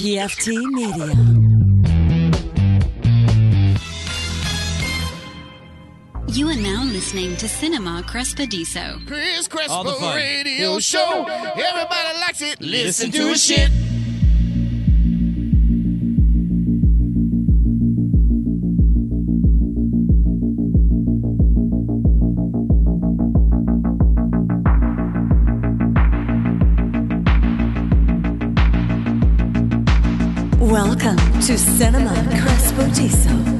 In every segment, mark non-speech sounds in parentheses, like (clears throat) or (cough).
PFT Media. You are now listening to Cinema Crespediso. Chris All the Crespo fun. Radio Show. Everybody likes it. Listen to his shit. To Cinema Crespodiso.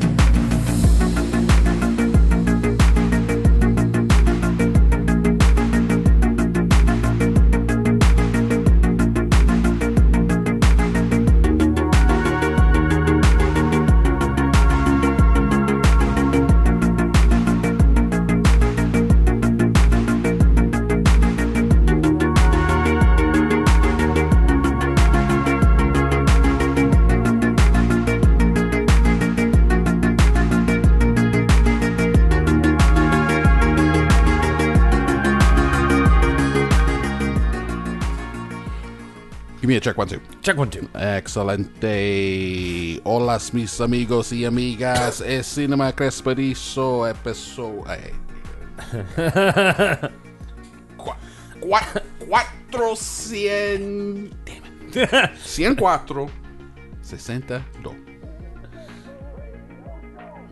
Give me a check one two. Check one, two. Excelente. Hola, mis amigos y amigas. (laughs) Es Cinema Crespediso episodio. Ay. Cu-.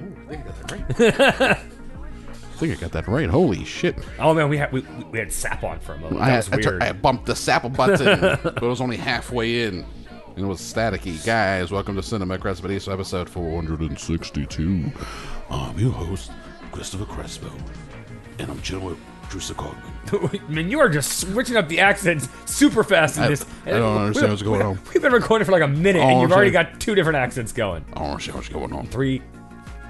Ooh, I think I got that right. I think I got that right. Holy shit. Oh man, we had we, we had sap on for a moment. I, That was I, weird. I bumped the Sapple button, (laughs) but it was only halfway in. And it was staticky. Guys, welcome to Cinema Crespediso episode 462. I'm um, your host, Christopher Crespo. And I'm chilling with Drew Cogman. I mean, you are just switching up the accents super fast in I- this. I don't understand what's going we- on. We've been recording for like a minute, and you've already got two different accents going. I don't understand what's going on. Three,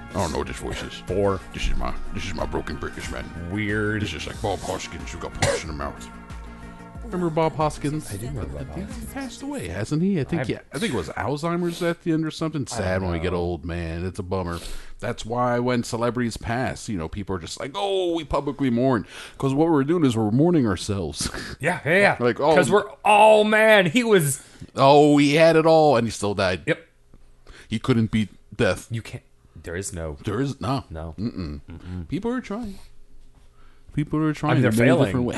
I don't know what this voice is. four, This is my this is my broken British man. weird. This is like Bob Hoskins who got punched in the mouth. Remember Bob Hoskins? I do remember Bob He passed away, hasn't he? I think I've- yeah. I think it was Alzheimer's at the end or something. Sad when we get old, man. It's a bummer. That's why when celebrities pass, you know, people are just like, "Oh, we publicly mourn," because what we're doing is we're mourning ourselves. (laughs) Yeah, yeah, yeah. (laughs) Like, oh. because we're oh man, he was. oh, he had it all, and he still died. Yep, He couldn't beat death. you can't. There is no There is no, no. People are trying. People are trying. I mean, they're failing. (laughs)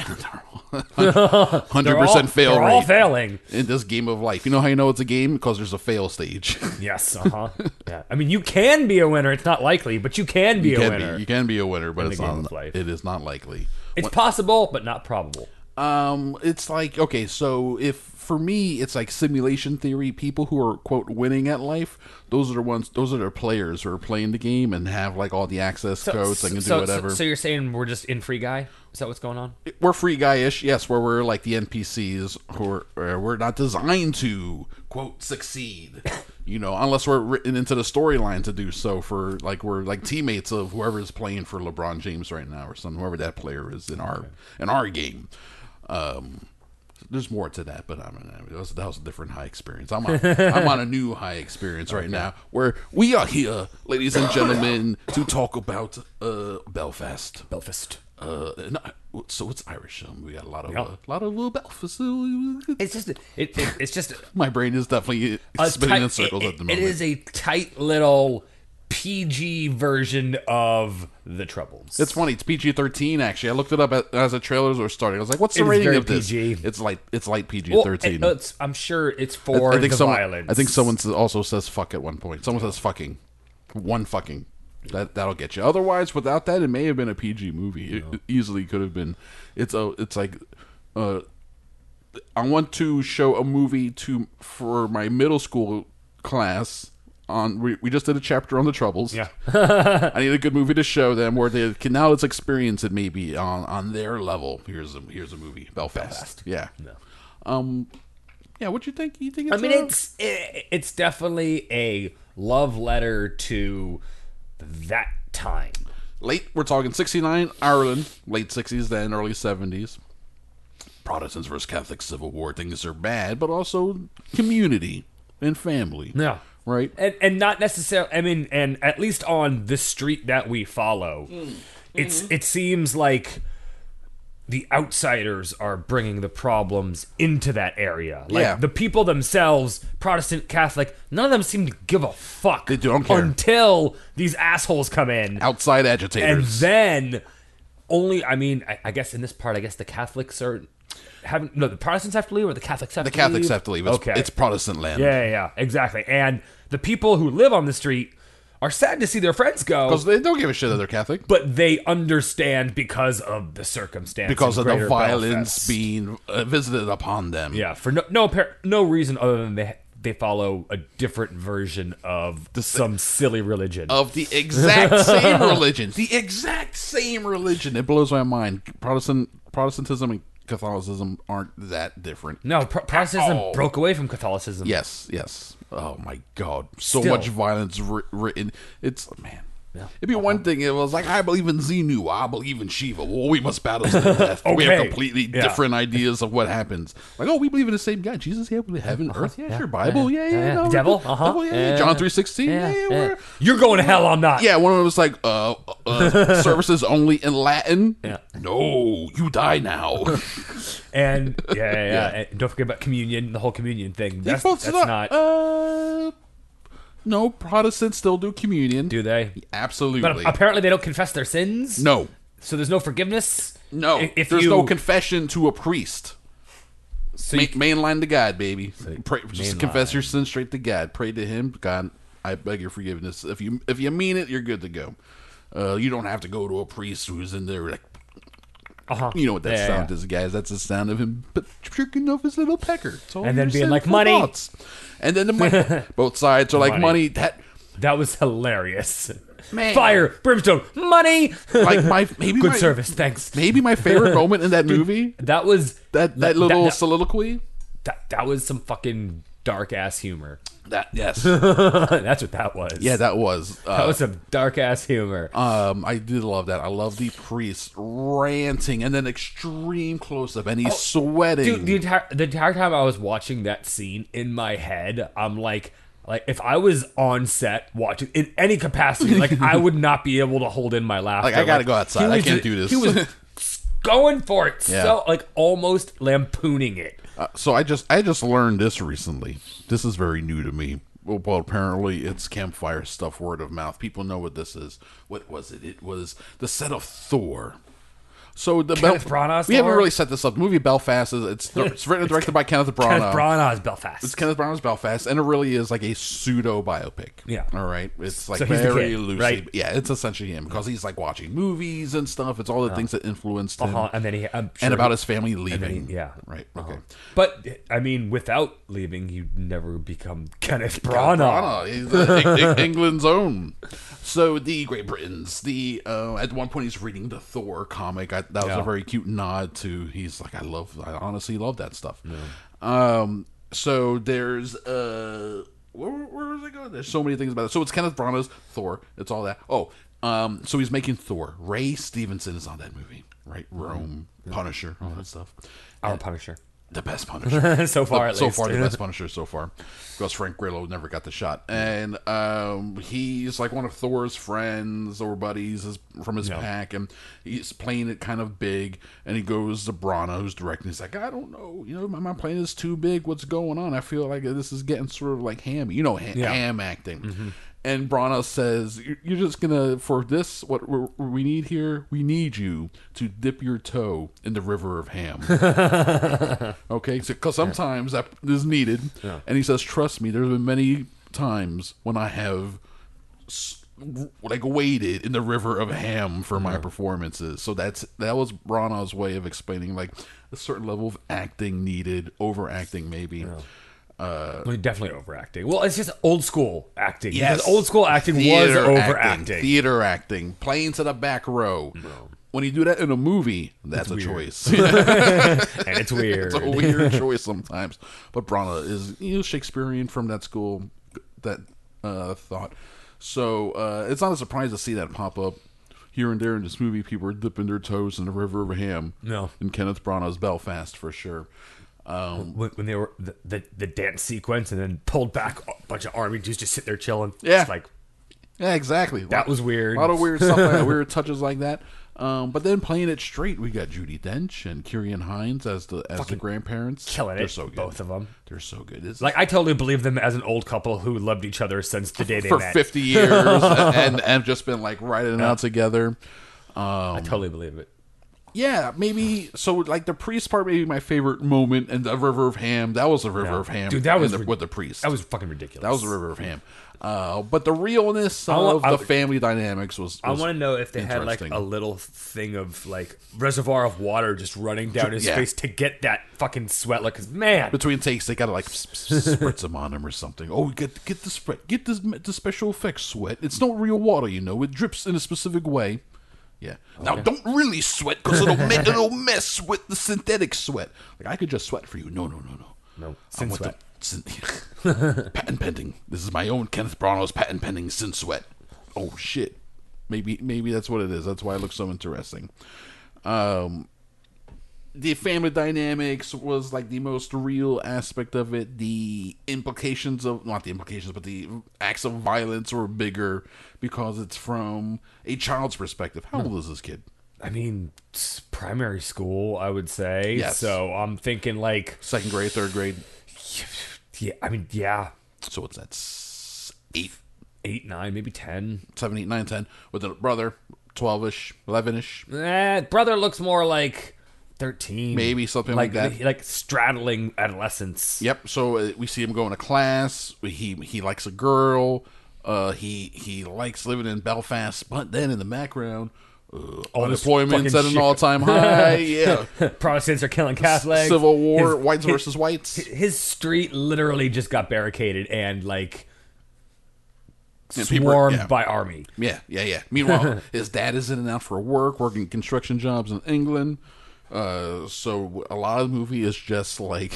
(laughs) Hundred percent fail they're rate all failing. in this game of life. You know how you know it's a game because there's a fail stage. (laughs) Yes, uh huh. yeah, I mean, you can be a winner. It's not likely, but you can be you a can winner. be. You can be a winner, but in it's not. It is not likely. it's possible, but not probable. Um, it's like okay, so if for me it's like simulation theory. People who are quote winning at life, those are the ones. Those are the players who are playing the game and have like all the access codes and can so, do whatever. So, so you're saying we're just in free guy? Is that what's going on? we're free guy-ish, yes. Where we're like the NPCs who are we're not designed to quote succeed, (laughs) you know, unless we're written into the storyline to do so. For like we're like teammates of whoever is playing for LeBron James right now, or some whoever that player is in our in our game. Um, there's more to that, but I mean, that was, that was a different high experience. I'm on, I'm on a new high experience right now, where we are here, ladies and gentlemen, to talk about uh, Belfast. Belfast. Uh, no, so it's Irish. Um, we got a lot of Yeah. uh, lot of uh, Belfast. It's just it, it, it's just (laughs) My brain is definitely a spinning tight- in circles it- at the moment. It is a tight little PG version of the Troubles. It's funny. It's PG thirteen. Actually, I looked it up as the trailers were starting. I was like, "What's the It is rating very of this?" PG. It's like It's light PG Well, thirteen. it- it's- I'm sure it's for I think the someone. violence. I think someone s- also says "fuck" at one point. Someone says "fucking," one fucking. That that'll get you. Otherwise, without that, it may have been a PG movie. It, it easily could have been. It's a. It's like. Uh, I want to show a movie to for my middle school class. On we, we just did a chapter on the troubles. Yeah. (laughs) I need a good movie to show them where they can now let's experience it maybe on on their level. Here's a here's a movie Belfast. Yeah. Um. Yeah. What you think? You think? I mean, a- it's it, it's definitely a love letter to that time. late. We're talking '69 Ireland, late '60s, then early '70s. Protestants versus Catholic Civil War. Things are bad, but also community and family. Yeah. Right. and and not necessarily. I mean, and at least on the street that we follow, mm. it's mm-hmm. it seems like the outsiders are bringing the problems into that area. Like Yeah. the people themselves, Protestant, Catholic, none of them seem to give a fuck. They don't care. until these assholes come in, Outside agitators, and then only. I mean, I, I guess in this part, I guess the Catholics are no. The Protestants have to leave, or the Catholics have the to Catholics leave? have to leave. It's, okay, it's Protestant land. yeah, yeah, yeah, exactly. And the people who live on the street are sad to see their friends go, Because they don't give a shit that they're Catholic. but they understand because of the circumstance, Because of the violence Belfast. being uh, visited upon them. yeah, for no no no reason other than they they follow a different version of the some silly religion. Of the exact (laughs) same religion. The exact same religion. It blows my mind. Protestant Protestantism and Catholicism aren't that different. no, Pro- Protestantism broke away from Catholicism. Yes, yes. Oh my God, so Still. much violence wri- written. It's man. It'd be one thing. It was like I believe in Xenu, I believe in Shiva. Well, we must battle to the (laughs) death. Oh, we have completely Yeah. different ideas of what happens. Like, oh, we believe in the same God, Jesus. Yeah, we believe heaven, earth. Yeah, sure. Bible. Yeah, yeah. yeah. no, Devil? Uh-huh. yeah, yeah. Yeah. John three sixteen. Yeah, yeah. You're going to hell. I'm not. yeah, one of them was like, uh, uh (laughs) services only in Latin. Yeah. No, you die now. (laughs) And yeah, yeah, yeah. Yeah. And don't forget about communion, the whole communion thing. That's, that's not. Uh, no, Protestants still do communion. do they? Absolutely. But apparently they don't confess their sins. no, So there's no forgiveness. no. If There's you, no confession to a priest. so Ma- you- mainline to God, baby. Pray, just mainline. confess your sins straight to God. Pray to Him. God, I beg your forgiveness. If you if you mean it, you're good to go. Uh, you don't have to go to a priest who's in there like. Uh-huh. You know what that Yeah, sound yeah. is, guys. That's the sound of him jerking off his little pecker. And then being like, "Money." thoughts. And then the money. (laughs) Both sides are like, Money. money. That That was hilarious. Man. Fire, brimstone, money. like my (laughs) maybe Good my, service, thanks. Maybe my favorite (laughs) moment in that movie. That was That that little that, soliloquy. that, that was some fucking dark ass humor. That yes, (laughs) That's what that was. yeah, that was. Uh, that was some dark ass humor. Um, I did love that. I love the priest ranting and then extreme close up, and he's sweating. Oh, Dude, the entire the entire time I was watching that scene in my head, I'm like, like if I was on set watching in any capacity, like I would not be able to hold in my laughter. Like, I gotta go outside. I can't ju- do this. He was (laughs) going for it, Yeah. so like almost lampooning it. Uh, so I just I just learned this recently. This is very new to me. Well, well, apparently it's campfire stuff, word of mouth. People know what this is. What was it? It was the set of Thor. So the Kenneth Branagh's we haven't really set this up. The movie Belfast is it's it's written and directed by Kenneth Branagh. Kenneth Branagh's Belfast. It's Kenneth Branagh's Belfast, and it really is like a pseudo biopic. Yeah. All right. It's like So he's the very kid, loosely. right? Yeah, it's essentially him because he's like watching movies and stuff. It's all the things that influenced him, uh-huh, and then he, I'm sure and about he- his family then leaving. he- yeah. Right. Okay. But I mean, without leaving, you'd never become Kenneth Branagh. Branagh, he's, uh, Eng- Eng- (laughs) England's own. So the Great Britons, the uh, at one point he's reading the Thor comic. I, that was Yeah. a very cute nod to. He's like, I love, I honestly love that stuff. Um, so there's uh, where, where was I going? There's so many things about it. So it's Kenneth Branagh's Thor. It's all that. Oh, um, so he's making Thor. Ray Stevenson is on that movie, right? Rome, Punisher, all that stuff. Our Punisher. The best (laughs) Punisher so far, at so least. far the best Punisher so far, because Frank Grillo never got the shot, and um, he's like one of Thor's friends or buddies from his pack, and he's playing it kind of big, and he goes to Branagh, who's directing. He's like, I don't know, you know, my, my plane is too big. What's going on? I feel like this is getting sort of like hammy, you know, ha- Yeah. ham acting. And Branagh says, "You- "You're just gonna for this. What we we need here, we need you to dip your toe in the river of ham." (laughs) Okay, because sometimes that is needed. And he says, "Trust me, there's been many times when I have like waded in the river of ham for my performances." So that's that was Branagh's way of explaining like a certain level of acting needed, overacting maybe. Well, definitely overacting. Well, it's just old school acting. Yes. Because old school acting was overacting. acting, theater acting, playing to the back row. When you do that in a movie, that's a weird. choice. (laughs) and it's (laughs) weird. it's a weird choice sometimes. But Branagh is you know Shakespearean from that school, that uh, thought. So uh, it's not a surprise to see that pop up here and there in this movie. People are dipping their toes in the river of ham. No. in Kenneth Branagh's Belfast for sure. Um, when, when they were the, the the dance sequence and then pulled back a bunch of army dudes just sit there chilling. Yeah. It's like yeah, exactly. That was weird. A lot of weird stuff like that, (laughs) weird touches like that. Um, but then playing it straight, we got Judi Dench and Ciarán Hinds as the as the grandparents. killing They're it, so good. both of them. They're so good. It's Like I totally believe them as an old couple who loved each other since the day they met. for met. 50 years (laughs) and, and and just been like riding it out together. I totally believe it. Yeah, maybe so. Like the priest part, maybe my favorite moment, and the River of Ham. That was the River of Ham, Dude, that was the, rid- with the priest. That was fucking ridiculous. that was the River of Ham. Uh, but the realness of I- the family dynamics was. I want to know if they had like a little thing of like reservoir of water just running down his Yeah. face to get that fucking sweat. Like, 'cause, man, between takes, they gotta like spritz him on him or something. Oh, get get the spread, get this the special effects sweat. It's not real water, you know. It drips in a specific way. Yeah. Now don't really sweat because it'll me- (laughs) it'll mess with the synthetic sweat. Like I could just sweat for you. No, no, no, no. No, sin sweat. the sin- (laughs) patent pending. This is my own Kenneth Branagh's patent pending sin sweat. Oh shit. Maybe maybe that's what it is. That's why it looks so interesting. Um the family dynamics was like the most real aspect of it. The implications of not the implications, but the acts of violence were bigger because it's from a child's perspective. How old is this kid? I mean, primary school, I would say. Yes. So I'm thinking like, Second grade, third grade. (sighs) yeah, I mean, yeah, So what's that? Eight, eight, nine, maybe ten. seven, eight, nine, ten. With a brother, twelve ish, eleven ish. Eh, brother looks more like thirteen, Maybe something like that. like straddling adolescence. Yep. So uh, we see him going to class. He he likes a girl. Uh, he he likes living in Belfast, but then in the background, uh, unemployment's at an all time (laughs) high. Yeah. (laughs) Protestants are killing Catholics. Civil War, His- whites his- versus whites. His street literally just got barricaded and like And are- swarmed yeah. by army. Yeah, yeah, yeah. Meanwhile, (laughs) his dad is in and out for work, working construction jobs in England. Uh, so a lot of the movie is just like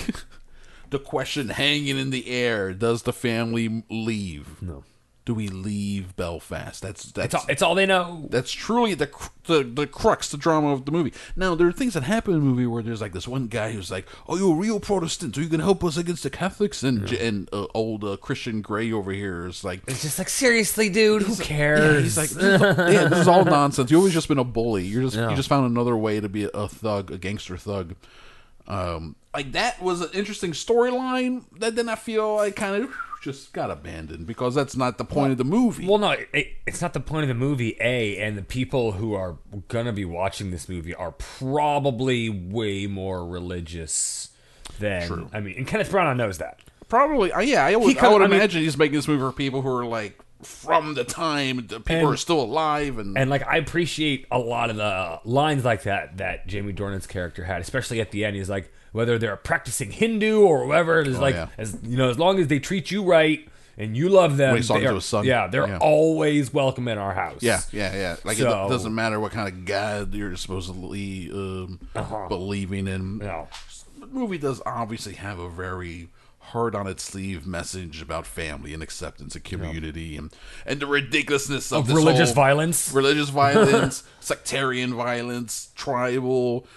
(laughs) the question hanging in the air: Does the family leave? No. Do we leave Belfast? That's that's It's all, it's all they know. that's truly the, the the crux, the drama of the movie. Now there are things that happen in the movie where there's like this one guy who's like, "Oh, you're a real Protestant, so you can help us against the Catholics," and and uh, old uh, Christian Grey over here is like, It's just like seriously, dude. Who yeah, cares? he's like, this is, all, yeah, this is all (laughs) nonsense. You've always just been a bully. You're just Yeah. you just found another way to be a thug, a gangster thug. Um, like that was an interesting storyline that then I feel like kind of just got abandoned because that's not the point of the movie. Well, no, it, it's not the point of the movie. A and the people who are gonna be watching this movie are probably way more religious than. True. I mean, and Kenneth Branagh knows that. Probably, uh, yeah. I would, I would I mean- imagine he's making this movie for people who are like from the time the people And- are still alive, and, And like, I appreciate a lot of the lines like that that Jamie Dornan's character had, especially at the end. He's like, whether they're a practicing Hindu or whatever, it's like, Oh, yeah. as you know, as long as they treat you right and you love them, When he's talking they to are- son. yeah, they're Yeah. always welcome in our house. yeah, yeah, yeah. Like it So- do- doesn't matter what kind of God you're supposedly um, believing in. No. The movie does obviously have a very hard on its sleeve message about family and acceptance and community and and the ridiculousness of, Of religious violence. religious violence, (laughs) sectarian violence, tribal.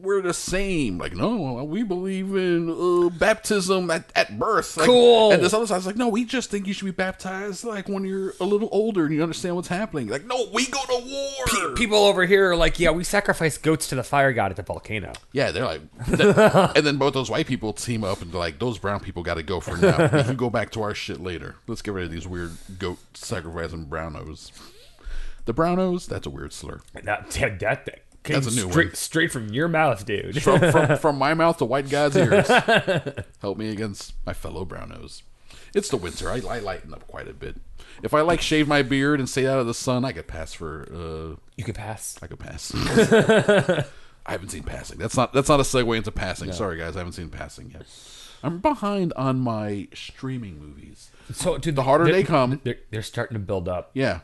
We're the same. Like, no, we believe in uh, baptism at, at birth. Like, Cool. And this other side's like, no, we just think you should be baptized like when you're a little older and you understand what's happening. Like, no, we go to war. People over here are like, yeah, we sacrifice goats to the fire god at the volcano. Yeah, they're like, (laughs) and then both those white people team up and they're like, those brown people got to go for now. we can go back to our shit later. Let's get rid of these weird goat sacrificing brownos. The brownos, that's a weird slur. (laughs) That that, that came That's a new straight, one. straight from your mouth, dude. From, from, (laughs) from my mouth to white God's ears. (laughs) Help me against my fellow brownos. It's the winter. I, I lighten up quite a bit. If I like shave my beard and stay out of the sun, I could pass for. Uh, you could pass. I could pass. (laughs) I haven't seen passing. That's not that's not a segue into passing. Sorry guys, I haven't seen passing yet. I'm behind on my streaming movies. So, dude, The harder they're- they come- they're, they're starting to build up. Yeah,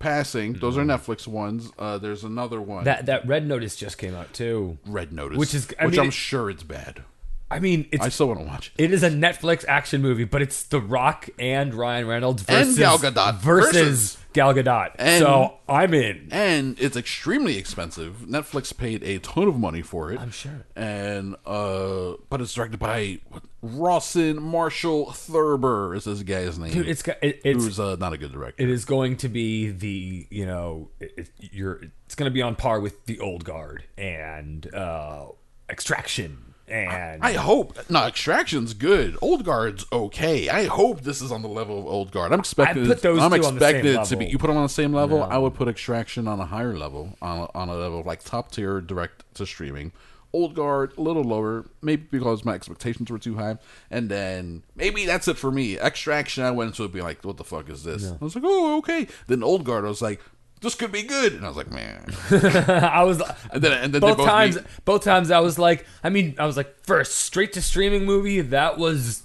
passing. Those are Netflix ones. Uh, there's another one. Mm-hmm. That that Red Notice just came out too. Red Notice, Which is- I which mean, I'm it- sure it's bad. I mean, it's I still want to watch it. it is a Netflix action movie, but it's The Rock and Ryan Reynolds And versus Gal Gadot versus, versus Gal Gadot. And- so I'm in. and it's extremely expensive. Netflix paid a ton of money for it. I'm sure. And uh, but it's directed by what, Rawson Marshall Thurber is this guy's name. Dude, it's it, it's who's uh, not a good director. it is going to be the you know it, it, you're it's going to be on par with the old guard and uh extraction and I hope no Extraction's good. Old Guard's okay. I hope this is on the level of Old Guard. I'm expecting. I put those I'm two on the same to be. level. You put them on the same level. I would put Extraction on a higher level, on a, on a level like top tier direct to streaming. Old Guard a little lower, maybe because my expectations were too high, and then maybe that's it for me. Extraction, I went into it being like, "What the fuck is this?" I was like, "Oh, okay." Then Old Guard, I was like, "This could be good," and I was like, "Man." (laughs) I was And then and then both both times meet. both times I was like I mean I was like first straight to streaming movie that was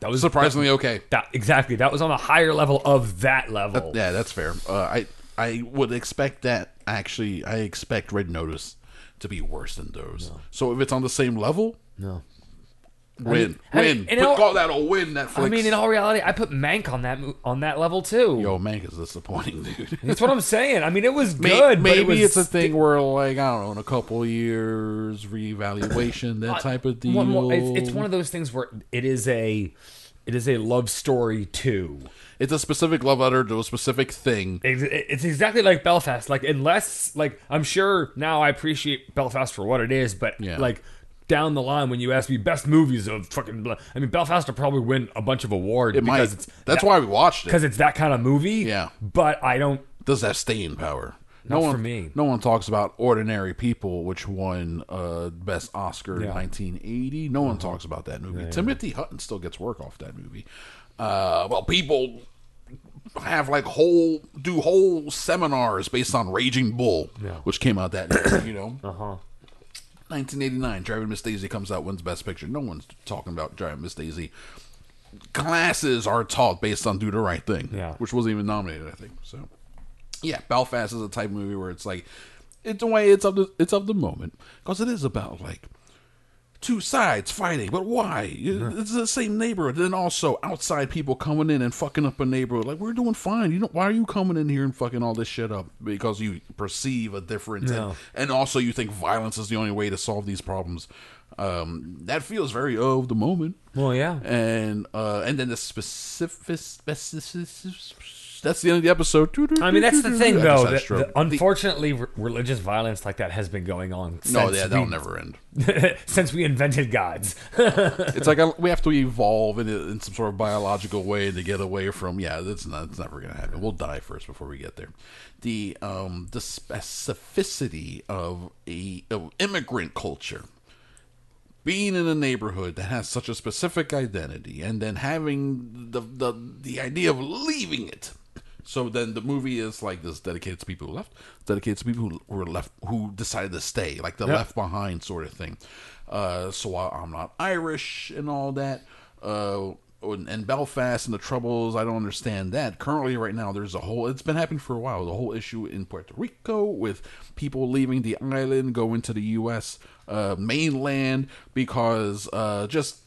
that was surprisingly okay. that exactly that was on a higher level of that level. Yeah, that's fair. Uh, I I would expect that. Actually, I expect Red Notice to be worse than those. So if it's on the same level, No. Win, I mean, win. in Put- all- call that a win. Netflix. I mean, in all reality, I put Mank on that on that level too. yo, Mank is disappointing, (laughs) dude. That's what I'm saying. I mean, it was good. but it Maybe was it's a thing where, like, I don't know, in a couple years, reevaluation, that uh, type of deal. One it's, it's one of those things where it is a it is a love story too. It's a specific love letter to a specific thing. It's, it's exactly like Belfast. Like unless like I'm sure now I appreciate Belfast for what it is, but Yeah. like down the line when you ask me best movies of fucking, blah- I mean Belfast will probably win a bunch of awards It might. because it's That's that- why we watched it. because it's that kind of movie. Yeah. but I don't. does have staying power. No one, for me. No one talks about Ordinary People, which won uh, Best Oscar in Yeah. Uh-huh. 1980. No one talks about that movie. Timothy Hutton still gets work off that movie. Uh, well, people have like whole do whole seminars based on Raging Bull, which came out that year. You know, Uh huh. 1989, Driving Miss Daisy comes out, wins Best Picture. No one's talking about Driving Miss Daisy. Classes are taught based on Do the Right Thing, Yeah. which wasn't even nominated, I think. So, yeah, Belfast is a type of movie where it's like, it's a way, it's of the, it's of the moment because it is about like two sides fighting, but why? It's the same neighborhood. Then also outside people coming in and fucking up a neighborhood. Like we're doing fine. You know why are you coming in here and fucking all this shit up? Because you perceive a difference, No. and, and also you think violence is the only way to solve these problems. Um, that feels very of the moment. Well, yeah. And uh, and then the specific, specific that's the end of the episode. I mean, that's the thing, though. that- that unfortunately, re- religious violence like that has been going on. no, yeah, that'll we- never end. (laughs) since we invented gods. (laughs) It's like uh, we have to evolve in, in some sort of biological way to get away from. Yeah, that's not. It's never going to happen. We'll die first before we get there. The um the specificity of a of immigrant culture, being in a neighborhood that has such a specific identity, and then having the the the idea of leaving it. So then the movie is like this dedicated to people who left, dedicated to people who were left who decided to stay, like the Yep. left behind sort of thing. Uh, so I, I'm not Irish and all that. Uh, and, and Belfast and the troubles, I don't understand that. Currently, right now, there's a whole. It's been happening for a while. The whole issue in Puerto Rico with people leaving the island, going to the U.S. Uh, mainland because uh, just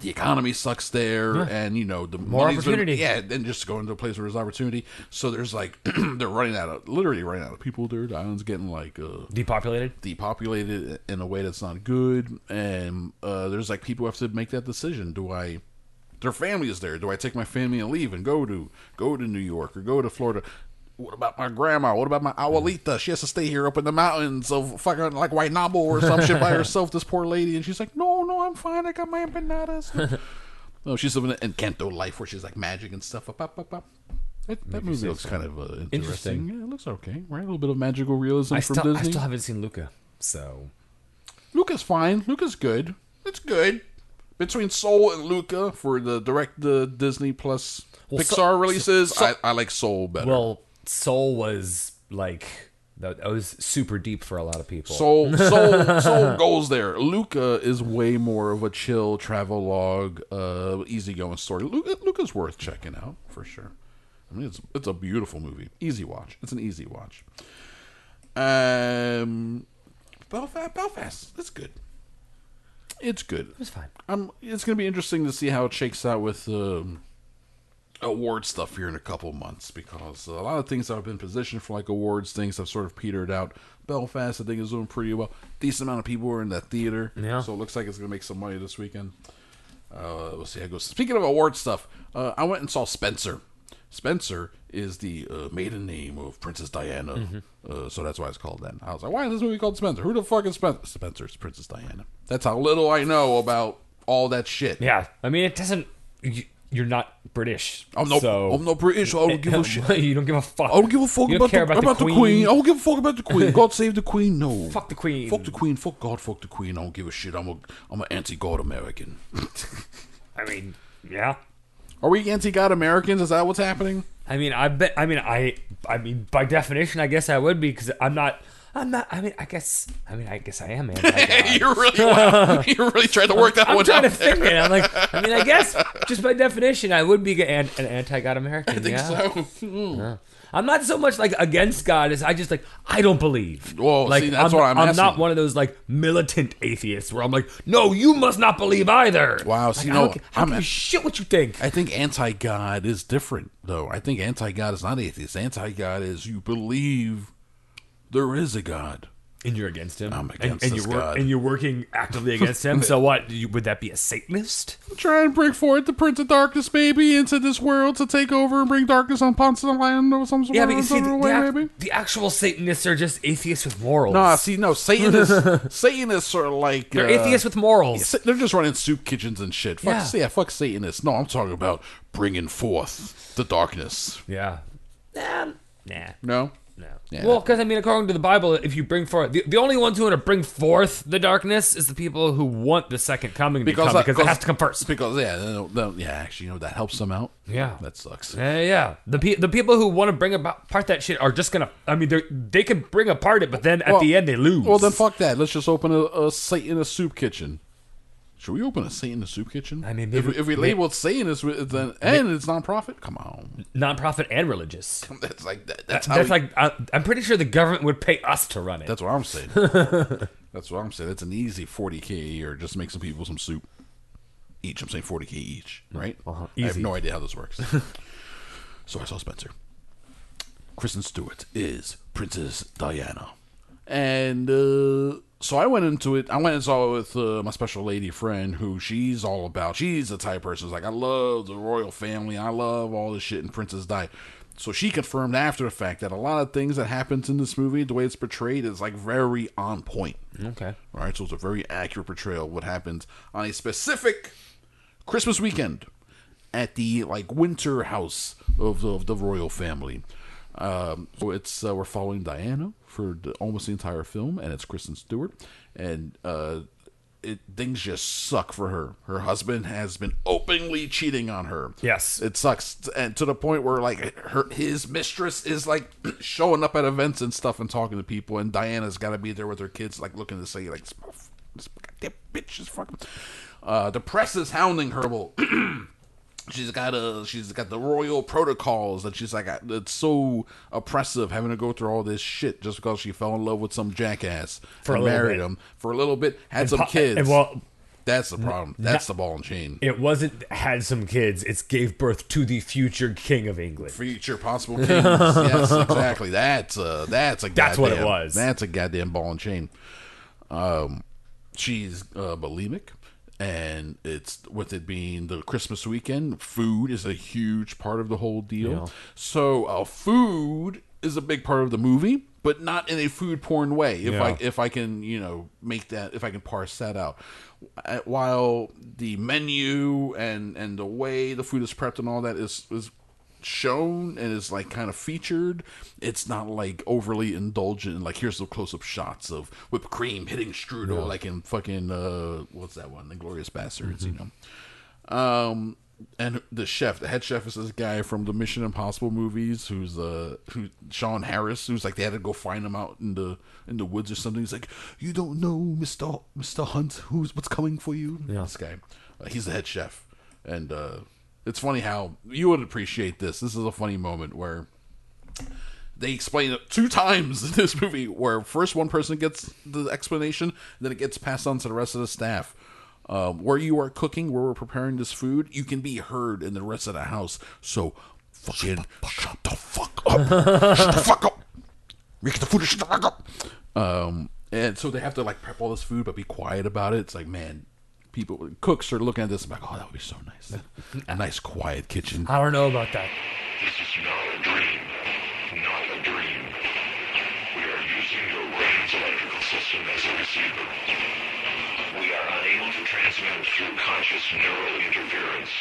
the economy sucks there, and you know the More money's been- opportunity. yeah, then just going to a place where there's opportunity. So there's like (clears throat) they're running out of literally running out of people there. The island's getting like uh, Depopulated. depopulated in a way that's not good, and uh, there's like people have to make that decision. Do I? Their family is there. Do I take my family and leave and go to go to New York or go to Florida? What about my grandma? What about my abuelita? She has to stay here up in the mountains of fucking like White Noble or some shit by (laughs) herself. This poor lady, and she's like, "No, no, I'm fine. I got my empanadas." (laughs) no, she's living in Canto life where she's like magic and stuff. Up, up, up, up. That, that movie looks kind of uh, interesting. Interesting. Yeah, it looks okay. Right, a little bit of magical realism I from still, I still haven't seen Luca, so Luca's fine. Luca's good. It's good. Between Soul and Luca for the direct the Disney Plus Well, Pixar Soul- releases, Soul- I, I like Soul better. well, Soul was like that, was super deep for a lot of people. Soul Soul (laughs) Soul goes there. Luca is way more of a chill travel log, uh, easygoing story. Luca, Luca's worth checking out for sure. I mean, it's it's a beautiful movie. Easy watch. It's an easy watch. Um, Belfast, Belfast. It's good. It's good. it was fine. Um, it's going to be interesting to see how it shakes out with um, award stuff here in a couple months because a lot of things that have been positioned for like awards things have sort of petered out. Belfast, I think, is doing pretty well. Decent amount of people were in that theater, Yeah. So it looks like it's gonna make some money this weekend. Uh, we'll see how it goes. Speaking of award stuff, uh, I went and saw Spencer. Spencer is the uh, maiden name of Princess Diana, Mm-hmm. uh, so that's why it's called that. I was like, why is this movie called Spencer? Who the fuck is Spencer? Spencer's Princess Diana. That's how little I know about all that shit. Yeah, I mean, it doesn't. You, you're not British. I'm not. So I'm not British. I don't give a (laughs) shit. you don't give a fuck. I don't give a fuck about, the, about, about the queen. I don't give a fuck about the queen. God (laughs) save the queen. No. Fuck the queen. Fuck the queen. Fuck God. Fuck the queen. I don't give a shit. I'm a. I'm an anti-God American. (laughs) I mean, yeah. Are we anti-God Americans? Is that what's happening? I mean, I bet. I mean, I. I mean, by definition, I guess I would be because I'm not. I'm not. I mean, I guess. I mean, I guess I am anti-God. (laughs) You're really. wow. (laughs) You're really trying to work that I'm one trying out. to think it. I'm like, I mean, I guess (laughs) just by definition, I would be an, an anti-God American. I think yeah. so. Hmm. I'm not so much like against God as I just like I don't believe. Well, like see, that's what I'm, what I'm not asking. one of those like militant atheists where I'm like, no, you must not believe either. Wow, see, I no, don't, I don't I'm- give a shit what you think. I think anti-God is different, though. I think anti-God is not atheist. Anti-God is you believe there is a God. And you're against him. I'm And- against and, this you're wor- God. and you're working actively against him. (laughs) so what? You, would that be a Satanist? Try and bring forth the Prince of Darkness, maybe, into this world to take over and bring darkness on of land or some sort Yeah, of but you see, the, of the, way, ac- maybe. the actual Satanists are just atheists with morals. Nah, see, no, Satanists, (laughs) Satanists are like they're uh, atheists with morals. Sa- They're just running soup kitchens and shit. Fuck, Yeah. yeah. fuck Satanists. No, I'm talking about bringing forth the darkness. Yeah. Nah. Nah. No, No. Yeah. Well, because I mean, according to the Bible, if you bring forth the, the only ones who want to bring forth the darkness is the people who want the second coming to come that- because it has to come first. Because yeah, they'll- they'll- yeah, actually, you know that helps them out. Yeah. that sucks. Yeah, yeah. The pe- the people who want to bring about apart that shit are just gonna. I mean, they they can bring apart it, but then at Well- the end they lose. Well, then fuck that. Let's just open a, site in a soup kitchen. Should we open a say in the soup kitchen? I mean, if, we- if we label it Satanist, with- then and it's nonprofit. Come on, non-profit and religious. (laughs) that's like that, that's how. That's we- like I, I'm pretty sure the government would pay us to run it. that's what I'm saying. (laughs) that's what I'm saying. That's an easy 40k a year. Just make some people some soup. Each, I'm saying 40k each, right? Uh-huh. I have no idea how this works. (laughs) so I saw Spencer. Kristen Stewart is Princess Diana. And uh, so I went into it. I went and saw it with uh, my special lady friend, who she's all about. She's the type of person who's like, I love the royal family. I love all this shit in Princess Di. So she confirmed after the fact that a lot of things that happens in this movie, the way it's portrayed, is like very on point. okay. All right, so it's a very accurate portrayal of what happens on a specific Christmas weekend at the like winter house of the, of the royal family. Um, so it's uh, we're following Diana for the, almost the entire film, and it's Kristen Stewart, and uh, it things just suck for her. Her husband has been openly cheating on her. Yes. it sucks, and to the point where like her his mistress is like (clears throat) showing up at events and stuff and talking to people, and Diana's got to be there with her kids, like looking to say like, "This- goddamn bitch is fucking. Uh, the press is hounding her. Well, (clears throat) she's got a she's got the royal protocols that she's like it's so oppressive having to go through all this shit just because she fell in love with some jackass For and married bit. him for a little bit had some po- kids and well- that's the problem that's the ball and chain It wasn't had some kids. It's gave birth to the future king of England. future possible kings (laughs) yes exactly that's uh that's a That's what it was. that's a goddamn ball and chain um she's uh bulimic and it's with it being the christmas weekend food is a huge part of the whole deal. Yeah. so uh food is a big part of the movie but not in a food porn way. If i if i can you know make that if i can parse that out. Uh, while the menu and and the way the food is prepped and all that is is shown and is like kind of featured it's not like overly indulgent and like here's the close-up shots of whipped cream hitting strudel like in fucking uh what's that one? The glorious bastards you know? Um and the chef the head chef is this guy from the mission impossible movies who's uh who sean harris who's like they had to go find him out in the in the woods or something. He's like you don't know mr mr hunt who's what's coming for you? Yeah. this guy. Uh, he's the head chef. And uh it's funny how you would appreciate this this is a funny moment where they explain it two (laughs) times in this movie where first one person gets the explanation then it gets passed on to the rest of the staff um, where you are cooking, where we're preparing this food, you can be heard in the rest of the house. So fucking shut the fuck up. shut the fuck up. Make the food shut the fuck up. Um, and so they have to like prep all this food, but be quiet about it. It's like, man, people, cooks are looking at this and like, oh, that would be so nice. (laughs) A nice, quiet kitchen. I don't know about that. This is not a dream. Not a dream. We are using your brain's electrical system as a receiver. We are unable to transmit through conscious neural interference.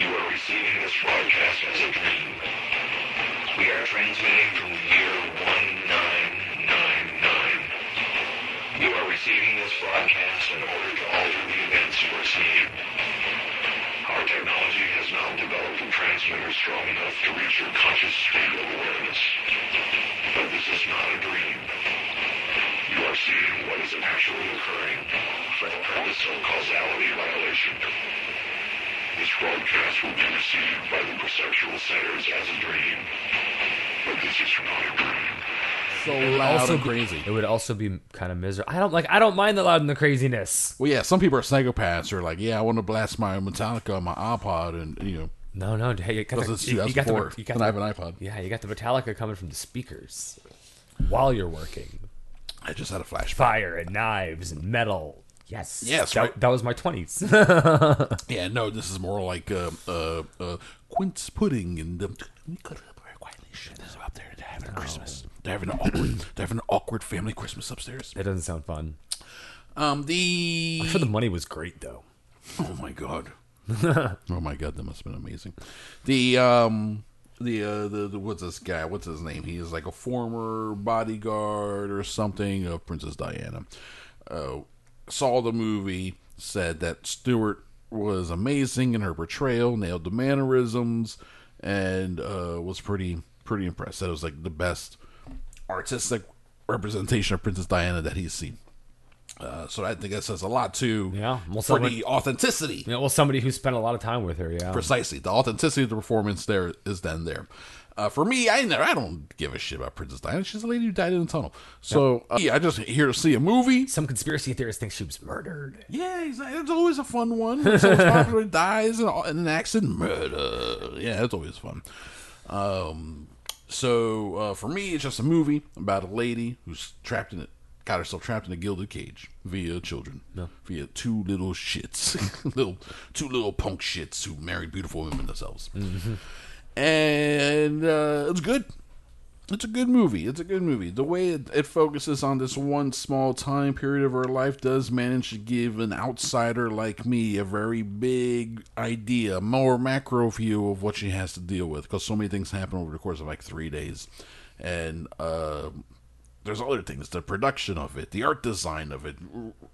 You are receiving this broadcast as a dream. We are transmitting from the year 1999. You are receiving this broadcast in order to alter the events you are seeing. Our technology has now developed a transmitter strong enough to reach your conscious state of awareness. But this is not a dream. You are seeing what is actually occurring for the purpose of causality violation. This broadcast will be received by the perceptual centers as a dream. But this is not a dream. So loud also and be- crazy. It would also be kind of miserable. I don't like. I don't mind the loud and the craziness. Well, yeah, some people are psychopaths. Who are like, yeah, I want to blast my Metallica on my iPod, and you know, No, no. Hey, you got, because the, it's you, you got the, 2004, you got the, I have an iPod. Yeah, you got the Metallica coming from the speakers while you're working. I just had a flashback. Fire and knives and metal. Yes. Yes, That, right. that was my twenties. (laughs) Yeah, no, this is more like uh, uh, uh, quince pudding, and um, we cut it up very quietly. Shit, this is up there. They're having a Christmas. They're having an awkward. they're having an awkward family Christmas upstairs. that doesn't sound fun. Um, the I'm sure the money was great though. Oh my god. (laughs) oh my god, that must have been amazing. The um the uh the, the what's this guy? What's his name? He is like a former bodyguard or something of Princess Diana. Uh saw the movie, said that Stewart was amazing in her portrayal, nailed the mannerisms, and uh was pretty pretty impressed. That it was like the best artistic representation of Princess Diana that he's seen. Uh, so I think that says a lot too Yeah, well, for the authenticity. Yeah, well, somebody who spent a lot of time with her. Yeah. Precisely, the authenticity of the performance there is then there. Uh, for me, I never, I don't give a shit about Princess Diana. She's a lady who died in a tunnel. So uh, yeah, I just here to see a movie. Some conspiracy theorists think she was murdered. Yeah, it's, it's always a fun one. (laughs) Someone's popular dies in, in an accident, murder. Yeah, it's always fun. Um, so uh, for me, it's just a movie about a lady who's trapped in it, got herself trapped in a gilded cage via children, via two little shits, (laughs) little two little punk shits who married beautiful women themselves, and uh, it's good. It's a good movie. It's a good movie. The way it, it focuses on this one small time period of her life does manage to give an outsider like me a very big idea, more macro view of what she has to deal with because so many things happen over the course of like three days. And uh, there's other things the production of it, the art design of it.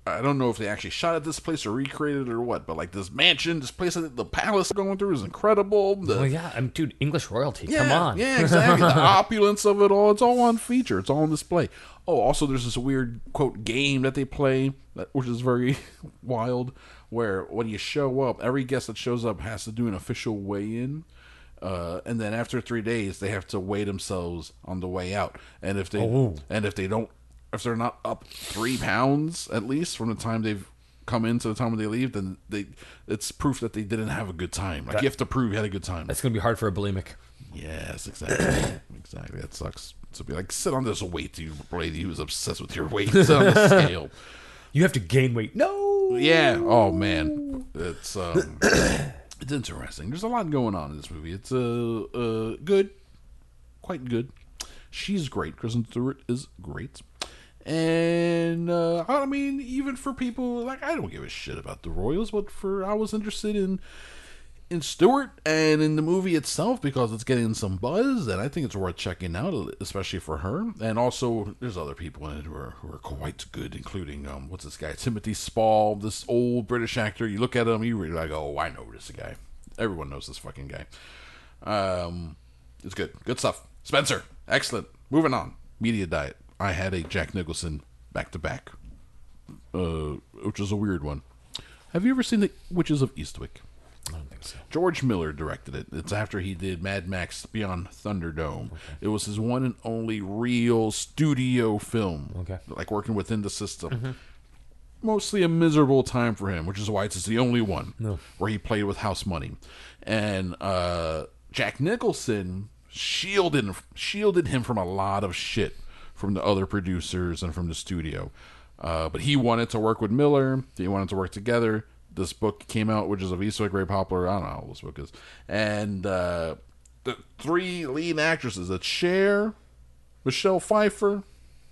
I don't know if they actually shot at this place or recreated it or what, but like this mansion, this place, that the palace going through is incredible. The, Well, yeah, I'm dude. English royalty. yeah, Come on. Yeah, exactly. (laughs) the opulence of it all, it's all on feature. It's all on display. Oh, also there's this weird quote game that they play, that- which is very (laughs) wild, where when you show up, every guest that shows up has to do an official weigh-in. Uh, and then after three days, they have to weigh themselves on the way out. And if they Oh. and if they don't, if they're not up three pounds at least from the time they've come in to the time when they leave, then they it's proof that they didn't have a good time. Like you have to prove you had a good time. That's gonna be hard for a bulimic. Yes, exactly. (coughs) exactly. That sucks. To be like, sit on this weight, you lady who's obsessed with your weight. Sit (laughs) on the scale. You have to gain weight. No. Yeah. Oh man, it's um, (coughs) it's interesting. There's a lot going on in this movie. It's uh, uh good, quite good. She's great. Kristen Stewart is great. And uh, I mean, even for people like I don't give a shit about the Royals, but for I was interested in in Stewart and in the movie itself because it's getting some buzz and I think it's worth checking out, especially for her. And also, there's other people in it who are, who are quite good, including um, what's this guy, Timothy Spall, this old British actor. You look at him, you really like, oh, I know this guy. Everyone knows this fucking guy. Um, it's good, good stuff. Spencer, excellent. Moving on, media diet. I had a Jack Nicholson back to back, uh, which is a weird one. Have you ever seen the Witches of Eastwick? I don't think so. George Miller directed it. It's after he did Mad Max Beyond Thunderdome. It was his one and only real studio film. Okay. Like working within the system. mostly a miserable time for him, which is why it's the only one where he played with house money. And uh, Jack Nicholson shielded shielded him from a lot of shit from the other producers and from the studio. Uh, but he wanted to work with Miller. They wanted to work together. This book came out, which is a East very popular. I don't know how this book is. And uh, the three lead actresses: it's Cher, Michelle Pfeiffer,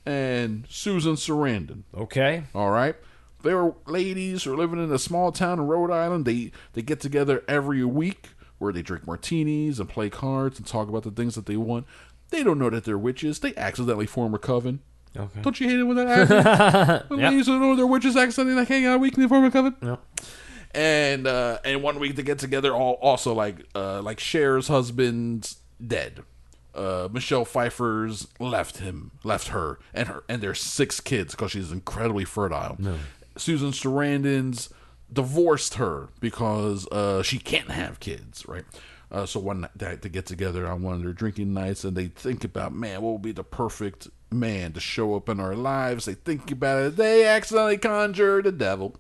and Susan Sarandon. Okay. All right. They were ladies who are living in a small town in Rhode Island. They they get together every week where they drink martinis and play cards and talk about the things that they want. They don't know that they're witches. They accidentally form a coven. Okay. Don't you hate it when that happens? (laughs) when Yep. ladies don't know they're witches accidentally like hang out a week and they form a coven. Yep. And uh and one week they get together all also like uh like Cher's husband's dead. Uh, Michelle Pfeiffer's left him, left her, and her, and their six kids because she's incredibly fertile. Susan Sarandon's divorced her because uh, she can't have kids, right? Uh, so one night they, they get together on one of their drinking nights and they think about, man, what would be the perfect man to show up in our lives? They think about it. They accidentally conjure the devil.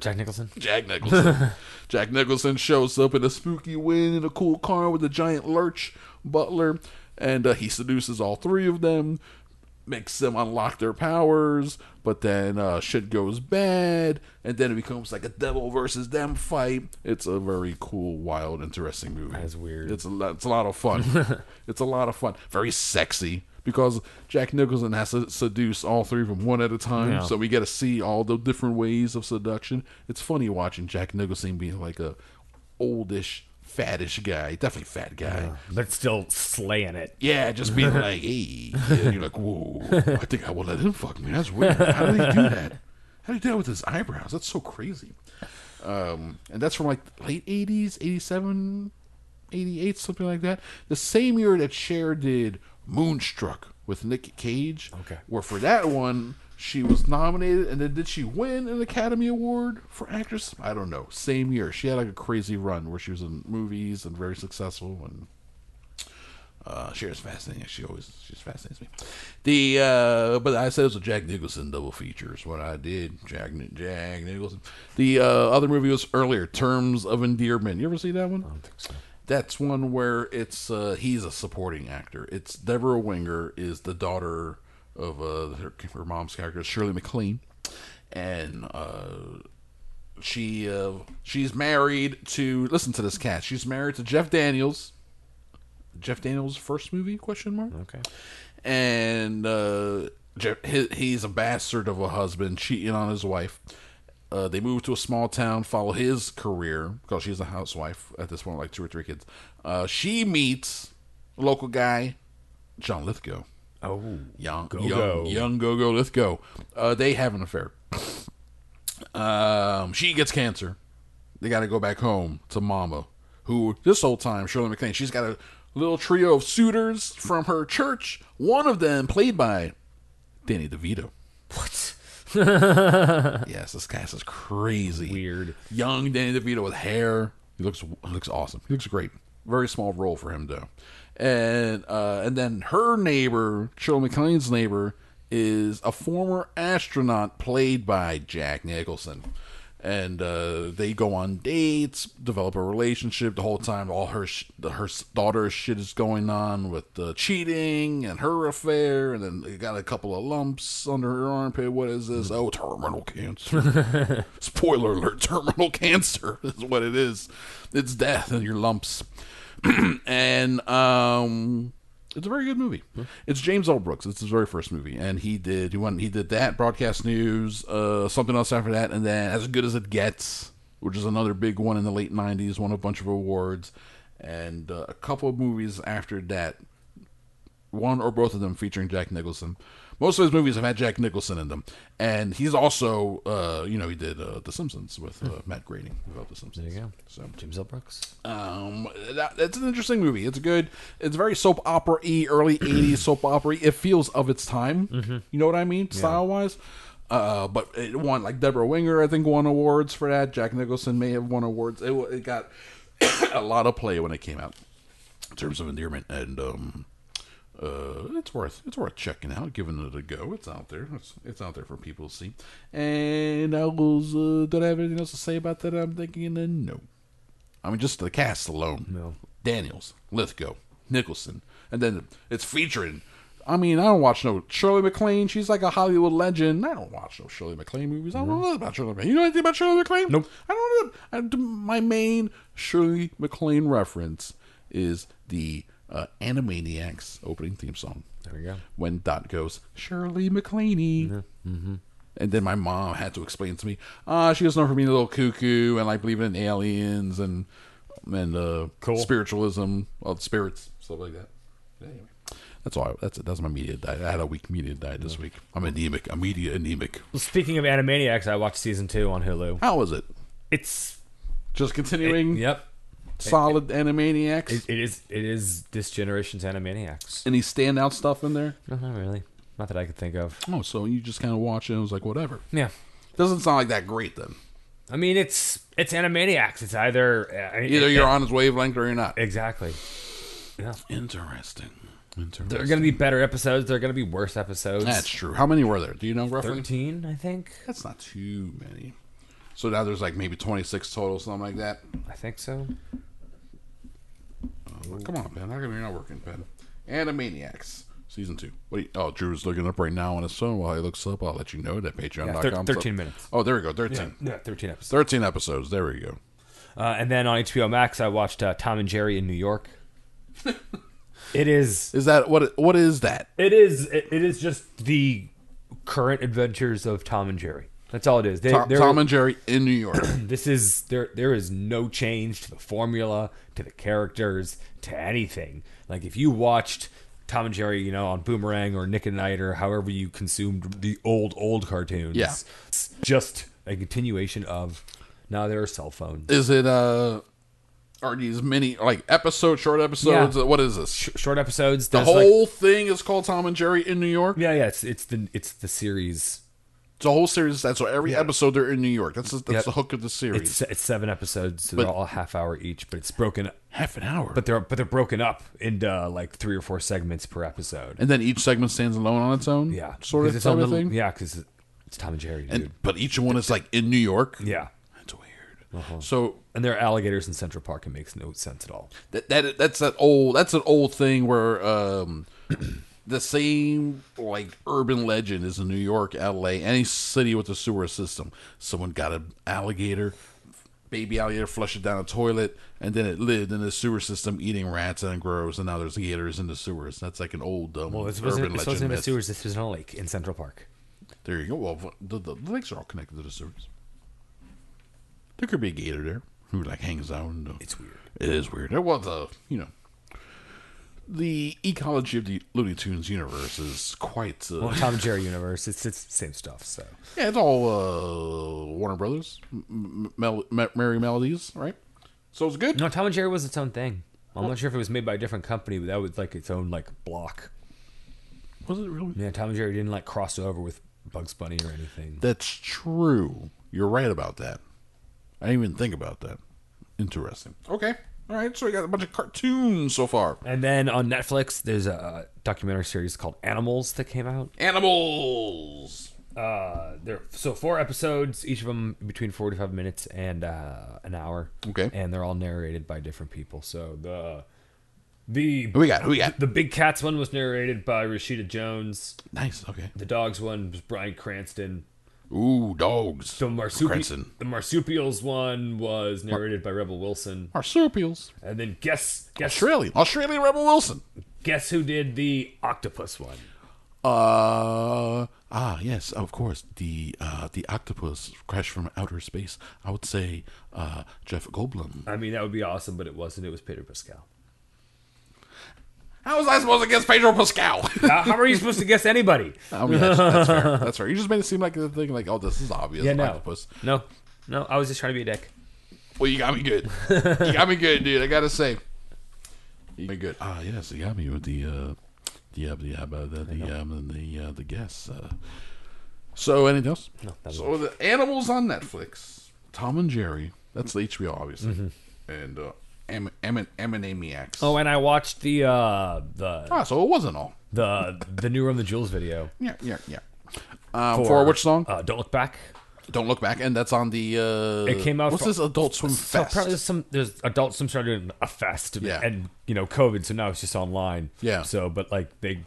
Jack Nicholson. Jack Nicholson. (laughs) Jack Nicholson shows up in a spooky wind in a cool car with a giant lurch butler, and uh, he seduces all three of them, makes them unlock their powers, but then uh, shit goes bad, and then it becomes like a devil versus them fight. It's a very cool, wild, interesting movie. That's weird. It's a, it's a lot of fun. (laughs) it's a lot of fun. Very sexy. Because Jack Nicholson has to seduce all three of them one at a time, Yeah. so we get to see all the different ways of seduction. It's funny watching Jack Nicholson being like a oldish, fattish guy, definitely fat guy. But still slaying it. Yeah, just being (laughs) like, hey, yeah, you're like, whoa, I think I will let him fuck me. That's weird. How did he do (laughs) that? How did he do that with his eyebrows? That's so crazy. Um, and that's from like late 80s, 87, 88, something like that. The same year that Cher did Moonstruck with Nick Cage. Okay. Where for that one, she was nominated, and then did she win an Academy Award for actress? I don't know. Same year, she had like a crazy run where she was in movies and very successful and. Uh, Cher's fascinating. She always she just fascinates me. The uh, but I said it was a Jack Nicholson double feature. Is what I did. Jack Jack Nicholson. The uh, other movie was earlier. Terms of Endearment. You ever see that one? I don't think so. That's one where it's uh, he's a supporting actor. It's Debra Winger is the daughter of uh, her, her mom's character Shirley MacLaine, and uh, she uh, she's married to listen to this cast. She's married to Jeff Daniels. Jeff Daniels' first movie? Question mark. Okay. And uh, Jeff, he, he's a bastard of a husband, cheating on his wife. Uh, they move to a small town, follow his career because she's a housewife at this point, like two or three kids. Uh, she meets a local guy, John Lithgow. Oh. Young, Go-go. young, young go-go Lithgow. Uh, they have an affair. Um, she gets cancer. They got to go back home to Mama, who this whole time Shirley MacLaine. She's got a little trio of suitors from her church. One of them played by Danny DeVito. What? (laughs) Yes, this cast is crazy. Weird. Young Danny DeVito with hair. He looks he looks awesome. He looks great. Very small role for him though. And uh, and then her neighbor, Shirley MacLaine's neighbor, is a former astronaut played by Jack Nicholson. And uh, they go on dates, develop a relationship. The whole time, all her sh- her daughter's shit is going on with the cheating and her affair, and then they got a couple of lumps under her armpit. What is this? Oh, terminal cancer. (laughs) Spoiler alert: terminal cancer (laughs) is what it is. It's death in your lumps. (clears throat) and um, it's a very good movie. It's James L. Brooks. It's his very first movie, and he did he went he did that broadcast news, uh, something else after that, and then As Good as It Gets, which is another big one in the late '90s, won a bunch of awards, and uh, a couple of movies after that one or both of them featuring Jack Nicholson. Most of his movies have had Jack Nicholson in them, and he's also, uh, you know, he did uh, The Simpsons with uh, Matt Groening about The Simpsons. There you go. So, James L. Brooks. um, that, it's an interesting movie. It's good. It's very soap opera y, early '80s soap opera. It feels of its time. You know what I mean, style wise. Uh, but it won like Debra Winger, I think, won awards for that. Jack Nicholson may have won awards. It, it got (coughs) a lot of play when it came out in terms of endearment and um, uh, it's worth it's worth checking out, giving it a go. It's out there. It's it's out there for people to see. And I was uh, don't I have anything else to say about that. I'm thinking uh, no. I mean, just the cast alone. No. Daniels, Lithgow, Nicholson, and then it's featuring. I mean, I don't watch no Shirley MacLaine. She's like a Hollywood legend. I don't watch no Shirley MacLaine movies. I don't know about Shirley MacLaine. You know anything about Shirley MacLaine? Nope. I don't know. I, my main Shirley MacLaine reference is the uh, Animaniacs opening theme song. There we go. When Dot goes, Shirley MacLaine. Mm-hmm. And then my mom had to explain to me, ah, she was known for being a little cuckoo and like believing in aliens and and uh, Cool. spiritualism, well, spirits, stuff like that. Anyway, that's all. I, that's it. That's my media diet. I had a weak media diet this week. I'm anemic. I'm media anemic. Well, speaking of Animaniacs, I watched season two on Hulu. How was it? It's Just continuing yep. Solid Animaniacs. It, it is it is this generation's Animaniacs. Any standout stuff in there? No, not really. Not that I could think of. Oh, so you just kind of watch it and it was like, whatever. Yeah. Doesn't sound like that great then. I mean, it's it's Animaniacs. It's either uh, Either it- you're it- on his wavelength or you're not. exactly. Yeah. Interesting. Interesting. There are going to be better episodes. There are going to be worse episodes. That's true. How many were there? Do you know roughly? thirteen, I think. That's not too many. So now there's like maybe 26 total, something like that. I think so. Come on, Ben. How come you're not working, Ben? Animaniacs, season two. You- oh, Drew's looking up right now on his phone. While he looks up, I'll let you know that Patreon.com. Yeah, thir- 13 minutes. Oh, there we go. 13. Yeah, thirteen episodes. 13 episodes. There we go. Uh, and then on HBO Max, I watched uh, Tom and Jerry in New York. (laughs) it is Is that what? What is that? It is. It, it is just the current adventures of Tom and Jerry. That's all it is. They, Tom, Tom and Jerry in New York. (clears throat) this is there. There is no change to the formula, to the characters, to anything. Like if you watched Tom and Jerry, you know, on Boomerang or Nick at Nite or however you consumed the old old cartoons, Yeah. it's just a continuation of. Now there are cell phones. is it? uh Are these mini like episode, short episodes? Yeah. What is this? Sh- short episodes. the there's like- whole thing is called Tom and Jerry in New York. yeah, yeah. It's it's the it's the series. It's a whole series. That's so every episode they're in New York. That's the, that's Yep. the hook of the series. It's it's seven episodes, so But- they're all half hour each, but it's broken. half an hour. But they're but they're broken up into like three or four segments per episode. and then each segment stands alone on its own. yeah, sort of it's type on of little- thing. Yeah, because it's Tom and Jerry, dude. And but each one is like in New York. yeah, that's weird. Uh-huh. So and there are alligators in Central Park. It makes no sense at all. that, that that's that old that's an old thing where um the same like urban legend is in New York, L.A., any city with a sewer system. Someone got an alligator. Baby alligator flushed it down a toilet, and then it lived in the sewer system, eating rats and grows. And now there's gators in the sewers. That's like an old um, Well, urban wasn't, legend. wasn't in the myth. sewers. This was in a lake in Central Park. There you go. Well, the, the, the lakes are all connected to the sewers. There could be a gator there who like hangs out. And, uh, It's weird. It is weird. It was a you know. The ecology of the Looney Tunes universe is quite. Uh, Well, Tom and Jerry universe. It's it's the same stuff. So yeah, it's all uh, Warner Brothers, M- Mel- Me- Merrie Melodies, right? So it's good. no, Tom and Jerry was its own thing. I'm not sure if it was made by a different company, but that was like its own like block. Was it really? Yeah, Tom and Jerry didn't like cross over with Bugs Bunny or anything. That's true. You're right about that. I didn't even think about that. Interesting. Okay. All right. So we got a bunch of cartoons so far. And then on Netflix, there's a documentary series called Animals that came out. Animals. Uh, there, so four episodes, each of them between forty-five minutes and uh, an hour. Okay. and they're all narrated by different people. So the the Who we got? Who we got? the Big Cats one was narrated by Rashida Jones. Nice. Okay. The Dogs one was Bryan Cranston. Ooh, dogs. The marsupi- the marsupials one was narrated by Rebel Wilson. Marsupials. And then guess guess Australian. Australian Rebel Wilson. guess who did the octopus one? Uh ah yes, of course. The uh the octopus crashed from outer space. I would say uh Jeff Goldblum. I mean, that would be awesome, but it wasn't. It was Peter Pascal. How was I supposed to guess Pedro Pascal? (laughs) how, how are you supposed to guess anybody? I mean, that's, that's fair. (laughs) That's fair. You just made it seem like the thing like, oh, this is obvious. Yeah, no, Octopus. no, no. I was just trying to be a dick. Well, you got me good. you got me good, dude. I gotta say, you got me good. Ah, yes, you got me with the uh, the uh, the uh, the the um, the uh, the guess. Uh, so anything else? No, that So the animals on Netflix. Tom and Jerry. That's the HBO, obviously. Mm-hmm. And uh, Am- Emin- Eminamiacs. Oh, and I watched the uh the ah, so it wasn't all. the the new Run the Jewels video Yeah, yeah, yeah. Um, for, which song? Uh, Don't look back. Don't look back, and that's on the. Uh, It came out What's for- this Adult Swim So Fest? apparently there's some there's Adult Swim started doing a fest, Yeah. and you know COVID, so now it's just online. Yeah. So, but like they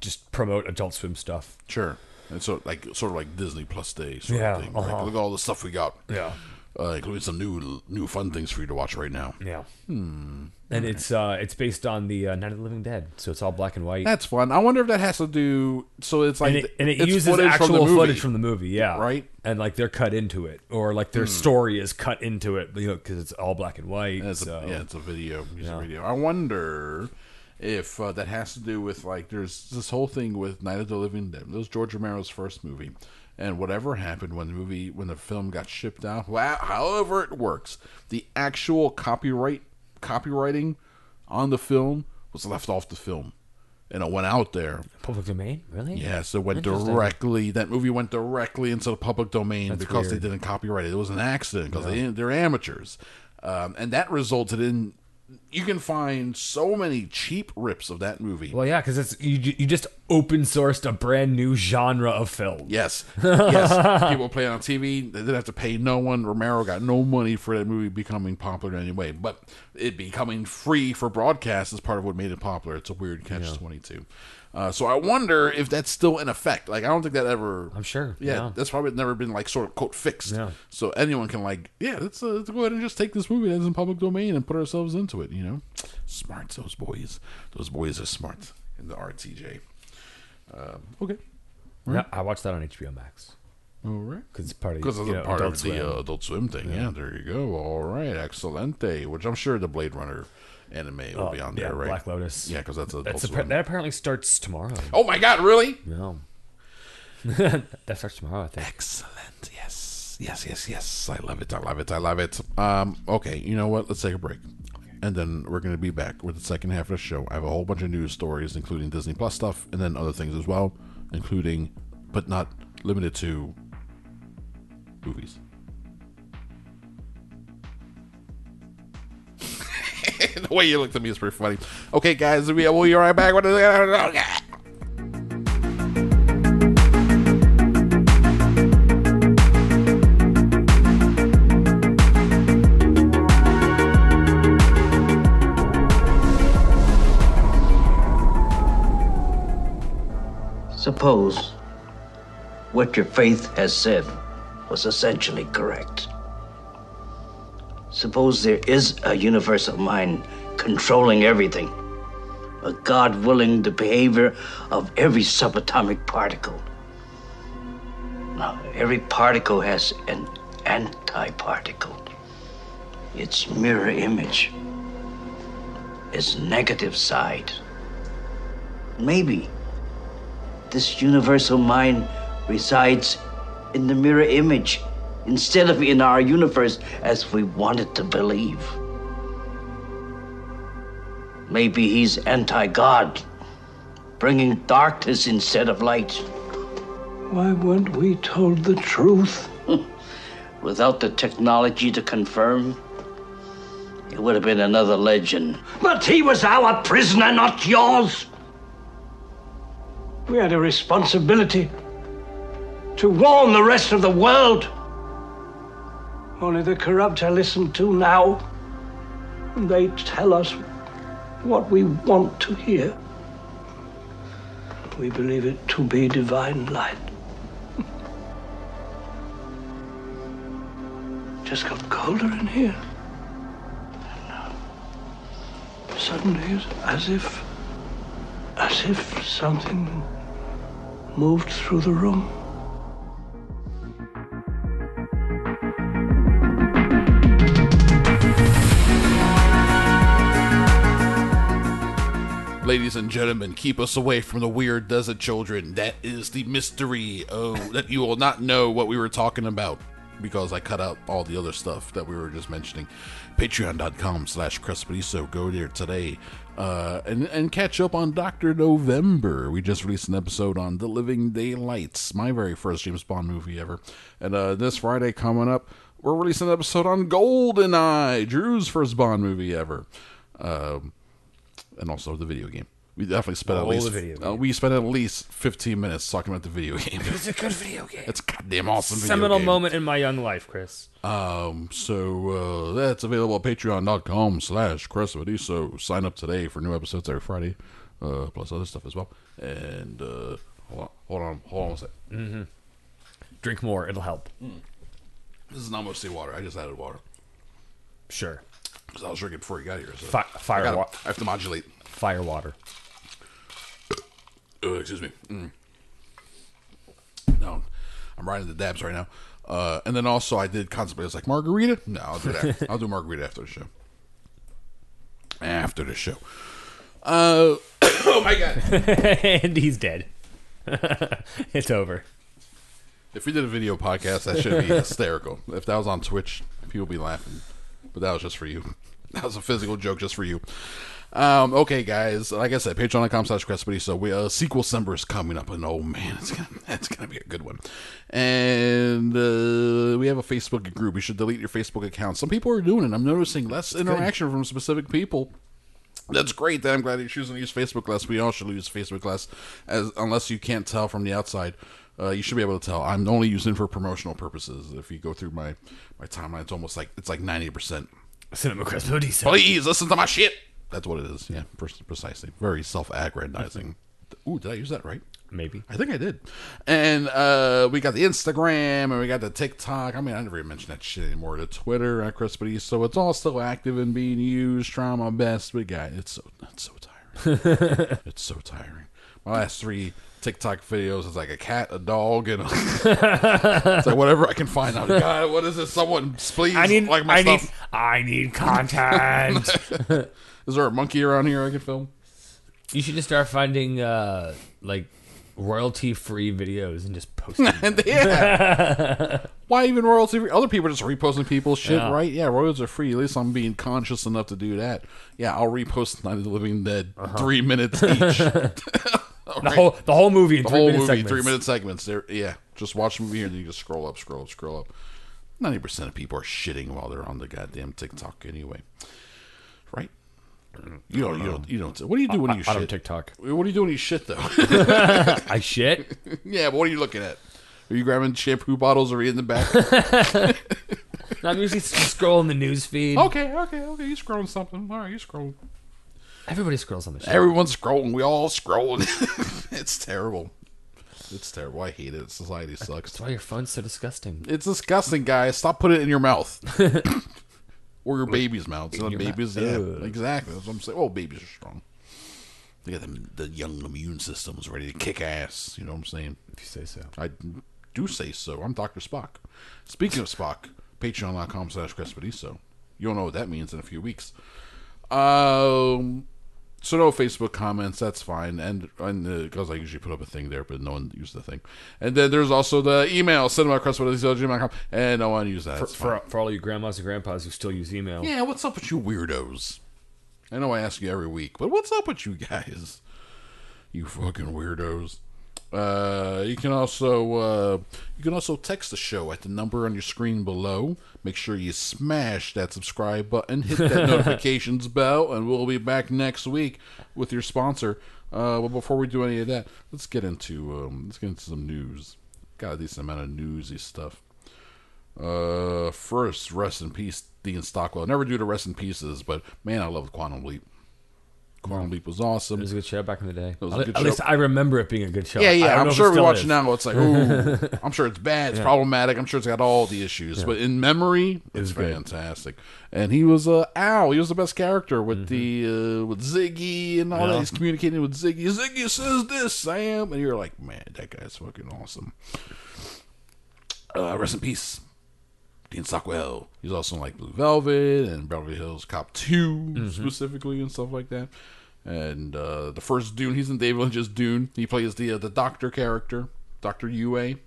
just promote Adult Swim stuff. Sure. And so, like, sort of like Disney Plus Day, sort Yeah, of thing. right? uh-huh. Look at all the stuff we got. Yeah. Uh, including some new, new fun things for you to watch right now. Yeah. And it's uh it's based on the uh, Night of the Living Dead, so it's all black and white. That's fun. I wonder if that has to do. So it's like and it, and it uses footage from actual movie. footage from the movie, yeah, Right. And like they're cut into it, or like their story is cut into it, you know, because it's all black and white. Yeah, It's so. a, yeah, it's a video, music Yeah. video. I wonder if uh, that has to do with like there's this whole thing with Night of the Living Dead. That was George Romero's first movie, and whatever happened when the movie when the film got shipped out, however it works, the actual copyright copywriting on the film was left off the film, and it went out there. Public domain, really? Yes, it went directly. That movie went directly into the public domain That's because weird. they didn't copyright it. It was an accident because they they're amateurs, um, and that resulted in you can find so many cheap rips of that movie. Well, yeah, because it's you, you just open sourced a brand new genre of film. Yes, (laughs) yes. People play it on TV. They didn't have to pay no one. Romero got no money for that movie becoming popular anyway. But it becoming free for broadcast is part of what made it popular. It's a weird catch twenty two. Uh, so I wonder if that's still in effect. Like I don't think that ever. I'm sure, Yeah, yeah. that's probably never been like sort of quote fixed. Yeah. So anyone can like, yeah, let's, uh, let's go ahead and just take this movie that's in public domain and put ourselves into it. You know, smart those boys. Those boys are smart in the RTJ. Um, okay. Yeah, I watched that on HBO Max All right. because it's part of Because it's you know, part Adult of Swim. the uh, Adult Swim thing. Yeah. there you go. All right, excelente. Which I'm sure the Blade Runner anime will Oh, be on yeah, there, right? Black Lotus. Yeah, because that's a That's appar- that apparently starts tomorrow. oh my God! Really? No, (laughs) that starts tomorrow. I think. Excellent. Yes. Yes. Yes. Yes. I love it. I love it. I love it. Um. Okay. You know what? Let's take a break, and then we're going to be back with the second half of the show. I have a whole bunch of news stories, including Disney Plus stuff, and then other things as well, including, but not limited to, movies. (laughs) the way you looked at me is pretty funny. Okay, guys, we will be right back. Suppose what your faith has said was essentially correct. Suppose there is a universal mind controlling everything, a God willing the behavior of every subatomic particle. Now, every particle has an antiparticle, its mirror image, its negative side. Maybe this universal mind resides in the mirror image instead of in our universe as we wanted to believe. Maybe he's anti God, bringing darkness instead of light. Why weren't we told the truth? (laughs) Without the technology to confirm, it would have been another legend. But he was our prisoner, not yours. We had a responsibility to warn the rest of the world. Only the corrupt are listened to now. And they tell us what we want to hear. We believe it to be divine light. (laughs) Just got colder in here. Suddenly, it's as if, as if something moved through the room. Ladies and gentlemen, keep us away from the weird desert children. That is the mystery. Oh, that you will not know what we were talking about because I cut out all the other stuff that we were just mentioning. Patreon.com slash Crespediso. Go there today uh, and, and catch up on Dr. November. We just released an episode on The Living Daylights, my very first James Bond movie ever. And uh, this Friday coming up, we're releasing an episode on GoldenEye, Drew's first Bond movie ever, um, and also the video game. We definitely spent at least the video uh, we spent at least fifteen minutes talking about the video game. It's a good video game. it's a goddamn awesome video Seminal game. moment in my young life, Chris. Um, so uh, that's available at patreon.com slash Chris so Sign up today for new episodes every Friday, uh, plus other stuff as well. And uh, hold on, hold on, hold on a sec. Drink more; it'll help. This is not mostly water. I just added water Sure. Because I was drinking before you got here. So Fi- I, fire, gotta- wa- I have to modulate. fire water. Uh, excuse me. Mm. No, I'm riding the dabs right now. Uh, and then also I did contemplate. I was like margarita. No, I'll do that. (laughs) I'll do margarita after the show. After the show. Uh, (coughs) oh my god. (laughs) and he's dead. (laughs) it's over. If we did a video podcast, that should be hysterical. If that was on Twitch, people would be laughing. But that was just for you. (laughs) That was a physical joke just for you. Um, okay, guys. Like I said, patreon.com slash Crespity. So we uh sequel December is coming up, and oh man, it's gonna (laughs) it's gonna be a good one. And uh, we have a Facebook group. You should delete your Facebook account. Some people are doing it. I'm noticing less interaction from specific people. That's great. That I'm glad you're choosing to use Facebook less. We all should use Facebook less, as unless you can't tell from the outside. Uh, you should be able to tell. I'm only using it for promotional purposes. If you go through my my timeline, it's almost like it's like ninety percent. Cinema Diesel. Please listen to my shit. That's what it is. Yeah, precisely. Very self-aggrandizing. Ooh, did I use that right? Maybe. I think I did. And uh, we got the Instagram and we got the TikTok. I mean, I never even mentioned that shit anymore. The Twitter at Crispity. So it's all still active and being used. Trying my best. But guys, it's so it's so tiring. (laughs) it's so tiring. My last three TikTok videos It's like a cat, a dog, and a (laughs) it's like whatever I can find out. God, what is this? Someone please I need. like my I need. stuff. I need content. (laughs) Is there a monkey around here I can film? you should just start finding uh like royalty-free videos and just (laughs) post them. And yeah. Why even royalty free? Other people are just reposting people's shit, Yeah. right? Yeah, royalties are free. At least I'm being conscious enough to do that. Yeah, I'll repost Night of the Living Dead three minutes each. The whole the whole movie in the three whole minute movie, segments. three minute segments. There, yeah. Just watch the movie here, and then you just scroll up, scroll up, scroll up. Ninety percent of people are shitting while they're on the goddamn TikTok anyway, right? You don't, you don't, you don't. What do you do when you I don't? TikTok. What do you do when you shit though? (laughs) I shit. (laughs) yeah, but what are you looking at? Are you grabbing shampoo bottles or are you in the back? (laughs) I'm usually scrolling the news feed. Okay, okay, okay. You scrolling something. All right, you scrolling. Everybody scrolls on the shit. Everyone's scrolling. We all scrolling. (laughs) it's terrible. It's terrible. I hate it. Society sucks. That's why your phone's so disgusting. It's disgusting, guys. Stop putting it in your mouth. (laughs) or your baby's mouth. So your babies, mouth. yeah, Ugh. exactly. That's what I'm saying. Well, babies are strong. They got them, the young immune systems ready to kick ass. You know what I'm saying? If you say so. I do say so. I'm Dr. Spock. Speaking of Spock, patreon.com slash Crespediso. You'll know what that means in a few weeks. Um, so no Facebook comments. That's fine. And and uh, because I usually put up a thing there, but no one used the thing. And then there's also the email, cinemacrespediso.gmail.com. And no one used that. For, for, for all you grandmas and grandpas who still use email. Yeah, what's up with you weirdos? I know I ask you every week, but what's up with you guys? You fucking weirdos. Uh, you can also uh, you can also text the show at the number on your screen below. Make sure you smash that subscribe button, hit that (laughs) notifications bell, and we'll be back next week with your sponsor. Uh, but before we do any of that, let's get into um, let's get into some news. Got a decent amount of newsy stuff. Uh, first, rest in peace, Dean Stockwell. Never do the rest in pieces, but man, I love Quantum Leap. Quantum Leap was awesome. It was a good show back in the day. was a At, good at show. least I remember it being a good show. Yeah, I yeah. don't I'm if sure it if we still watch is. it now, it's like, ooh. (laughs) I'm sure it's bad. It's problematic. I'm sure it's got all the issues, but in memory, it's fantastic. And he was uh, Al. He was the best character with the uh, with Ziggy and all that. Mm-hmm. He's communicating with Ziggy. Ziggy says this, Sam, and you're like, man, that guy's fucking awesome. Uh, rest in peace. Dean Stockwell. He's also in like Blue Velvet and Beverly Hills Cop 2 Mm-hmm. specifically and stuff like that. And uh, the first Dune, he's in David Lynch's Dune. He plays the uh, the doctor character, Doctor Yueh.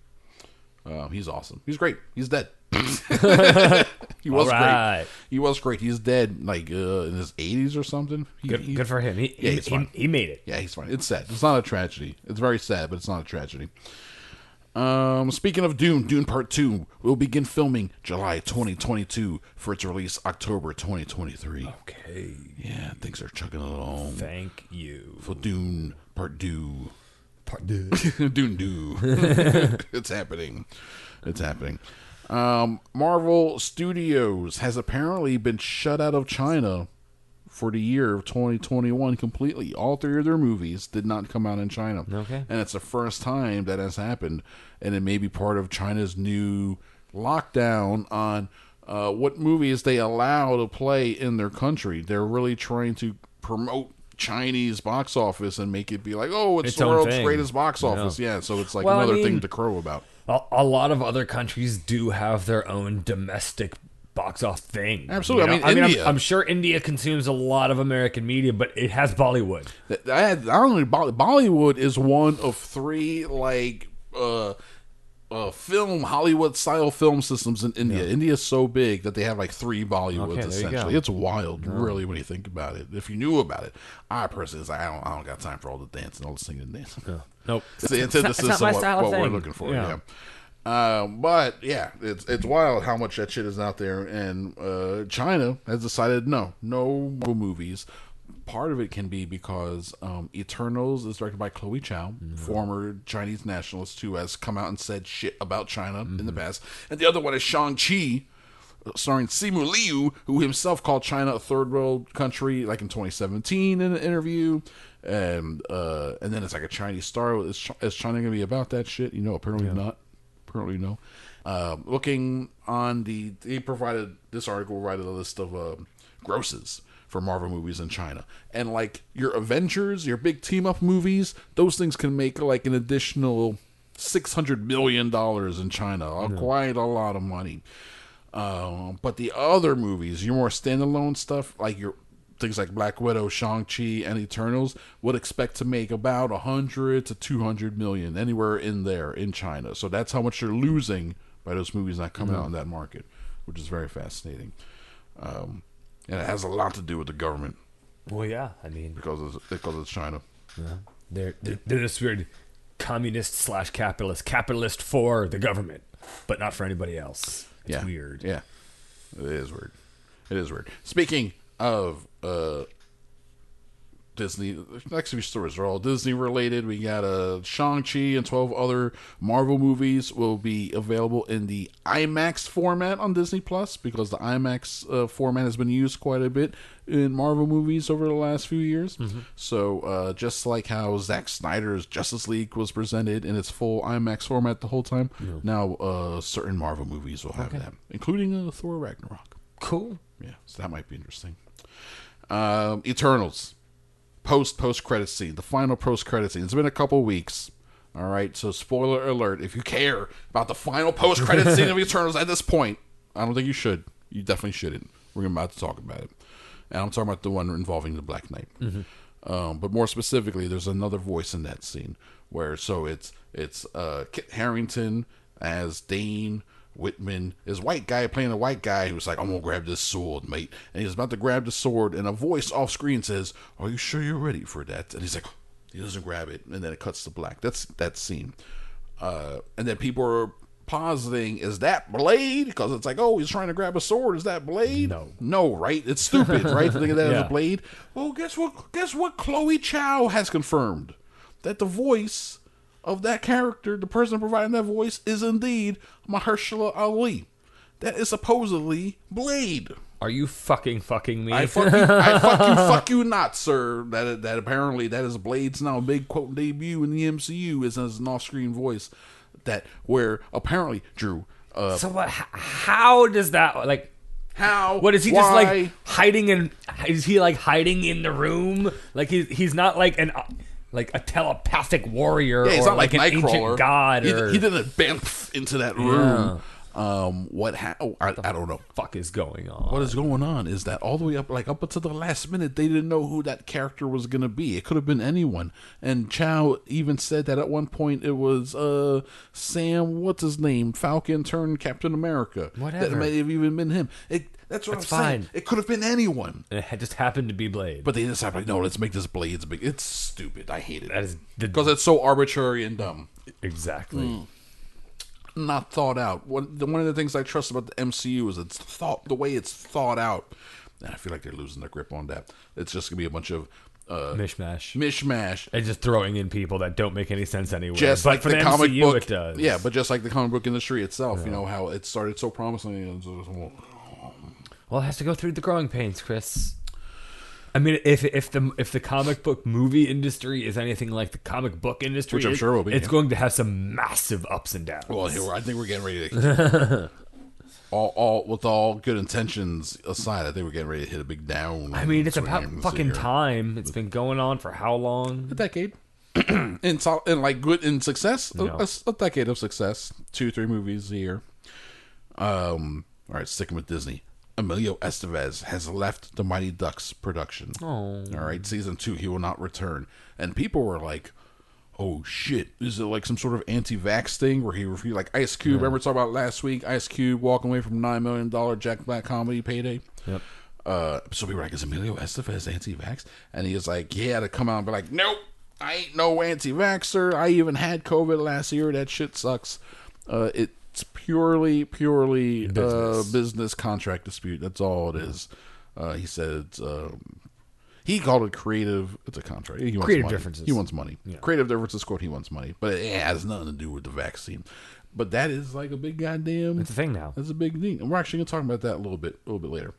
Uh, he's awesome. He's great. He's dead. (laughs) he was Alright. great. He was great. He's dead, like uh, in his eighties or something. He- Good, he- good for him. He, Yeah, he, he's he, fine. he made it. yeah, he's fine. It's sad. It's not a tragedy. It's very sad, but it's not a tragedy. Um, speaking of Dune, Dune Part 2 will begin filming July 2022 for its release October 2023. Okay. Yeah, things are chugging along Thank you. for Dune Part 2. Pardon. (laughs) Dune do. (laughs) it's happening. It's happening. Um, Marvel Studios has apparently been shut out of China for the year of 2021 completely. All three of their movies did not come out in China. Okay. And it's the first time that has happened. And it may be part of China's new lockdown on uh, what movies they allow to play in their country. They're really trying to promote Chinese box office and make it be like, oh, it's, Its the world's thing. greatest box office. Yeah, so it's like Well, I another mean- thing to crow about. A, a lot of other countries do have their own domestic box off thing. Absolutely. You know? I mean, I'm- India- I'm, sure India consumes a lot of American media, but it has Bollywood. Th- I had, I don't know. Bollywood is one of three like uh, uh, film Hollywood style film systems in India. India is so big that they have like three Bollywoods Okay, essentially. It's wild, really, when you think about it. If you knew about it, I personally like, I don't, I don't got time for all the dancing, all the singing and dancing. Nope. (laughs) It's the antithesis it's not my of what, what we're looking for. Yeah. Yeah. Um, but yeah, it's it's wild how much that shit is out there, and uh, China has decided no, no movies. Part of it can be because um, Eternals is directed by Chloe Zhao, former Chinese nationalist who has come out and said shit about China in the past, and the other one is Shang Chi, starring Simu Liu, who himself called China a third world country, like in 2017 in an interview, and uh, and then it's like a Chinese star. Is, is China going to be about that shit? You know, apparently not. Apparently no. Um, looking on the, he provided this article provided a list of uh, grosses for Marvel movies in China, and like your Avengers, your big team up movies, those things can make like an additional six hundred million dollars in China, uh, quite a lot of money. Um, but the other movies, your more standalone stuff, like your things like Black Widow, Shang Chi, and Eternals, would expect to make about a hundred to two hundred million, anywhere in there in China. So that's how much they're losing by those movies not coming out in that market, which is very fascinating. Um, and it has a lot to do with the government Well, yeah. I mean, because it's, because it's China. they're they're, they're this weird communist slash capitalist, capitalist for the government, but not for anybody else. It's yeah. weird. Yeah, it is weird. It is weird. Speaking of uh, Disney, next few stories are all Disney related. We got uh, Shang Chi and twelve other Marvel movies will be available in the IMAX format on Disney Plus because the IMAX uh, format has been used quite a bit in Marvel movies over the last few years. So uh, just like how Zack Snyder's Justice League was presented in its full IMAX format the whole time, now uh, certain Marvel movies will have that, including uh, Thor Ragnarok. Cool. Yeah, so that might be interesting. Um, Eternals, post post credit scene, the final post credit scene. It's been a couple weeks. All right, so spoiler alert: if you care about the final post credit scene of (laughs) Eternals at this point, I don't think you should. You definitely shouldn't. We're about to talk about it, and I'm talking about the one involving the Black Knight. Um, but more specifically, there's another voice in that scene where so it's it's uh, Kit Harington as Dane. Whitman is white guy playing a white guy who's like, I'm gonna grab this sword, mate. And he's about to grab the sword, and a voice off screen says, Are you sure you're ready for that? And he's like, he doesn't grab it, and then it cuts to black. That's that scene. Uh, and then people are positing, is that Blade? Because it's like, oh, he's trying to grab a sword. Is that Blade? No. No, right? It's stupid, right? to think of that as a (laughs) Blade. Well, guess what? Guess what? Chloe Zhao has confirmed that the voice of that character, the person providing that voice, is indeed Mahershala Ali. That is supposedly Blade. Are you fucking fucking me? I (laughs) fuck you, I fuck you, fuck you not, sir. That that apparently that is Blade's now big quote debut in the MCU is as an off-screen voice. That where apparently Drew. Uh, so what? How does that like? how? What is he just like hiding in? Is he like hiding in the room? Like he's he's not like an like a telepathic warrior Yeah, he's or not like, an ancient god He, or he didn't bamf into that room. Um, what? Ha- oh, I, I don't know. fuck is going on? What is going on is that all the way up, like up until the last minute, they didn't know who that character was gonna be. It could have been anyone. And Zhao even said that at one point it was uh Sam, what's his name, Falcon turned Captain America. Whatever. That may have even been him. It, that's what That's I'm saying. fine. It could have been anyone. (laughs) it just happened to be Blade. But they decided, like, no, let's make this Blades big. It's stupid. I hate it that is the because it's so arbitrary and dumb. exactly. Hmm. not thought out. One the, one of the things I trust about the MCU is it's thought the way it's thought out. And I feel like they're losing their grip on that. It's just gonna be a bunch of uh, Mishmash. mishmash. and just throwing in people that don't make any sense anyway. Just but like for the, the, comic MCU, book, it does. yeah. But just like the comic book industry itself, you know how it started so promisingly. and it's- well, Well, it has to go through the growing pains, Chris. I mean, if if the if the comic book movie industry is anything like the comic book industry, Which I'm it- sure will be, it's yeah. going to have some massive ups and downs. Well, here, I think we're getting ready to. (laughs) all, all with all good intentions aside, I think we're getting ready to hit a big down. I mean, it's about fucking time. It's been going on for how long? A decade. (clears throat) in sol- in like good in success, a- No. a, a decade of success, two three movies a year. Um, all right, sticking with Disney. Emilio Estevez has left the Mighty Ducks production. Oh. All right, season two, he will not return. And people were like, "Oh shit, is it like some sort of anti-vax thing where he refused?" Like Ice Cube, remember talking about last week? Ice Cube walking away from nine million dollar Jack Black comedy payday. Yep. Uh, so people were like, "Is Emilio Estevez anti-vax?" And he was like, "Yeah," to come out and be like, "Nope, I ain't no anti-vaxer. I even had COVID last year. That shit sucks." Uh, it's purely, purely Business. Uh, business contract dispute. That's all it is. Uh, he said um, he called it creative. It's a contract. He wants Creative money. differences. He wants money. Yeah. Creative differences. Quote. He wants money, but it has nothing to do with the vaccine. But that is like a big goddamn. It's a thing now. That's a big thing, and we're actually gonna talk about that a little bit, a little bit later.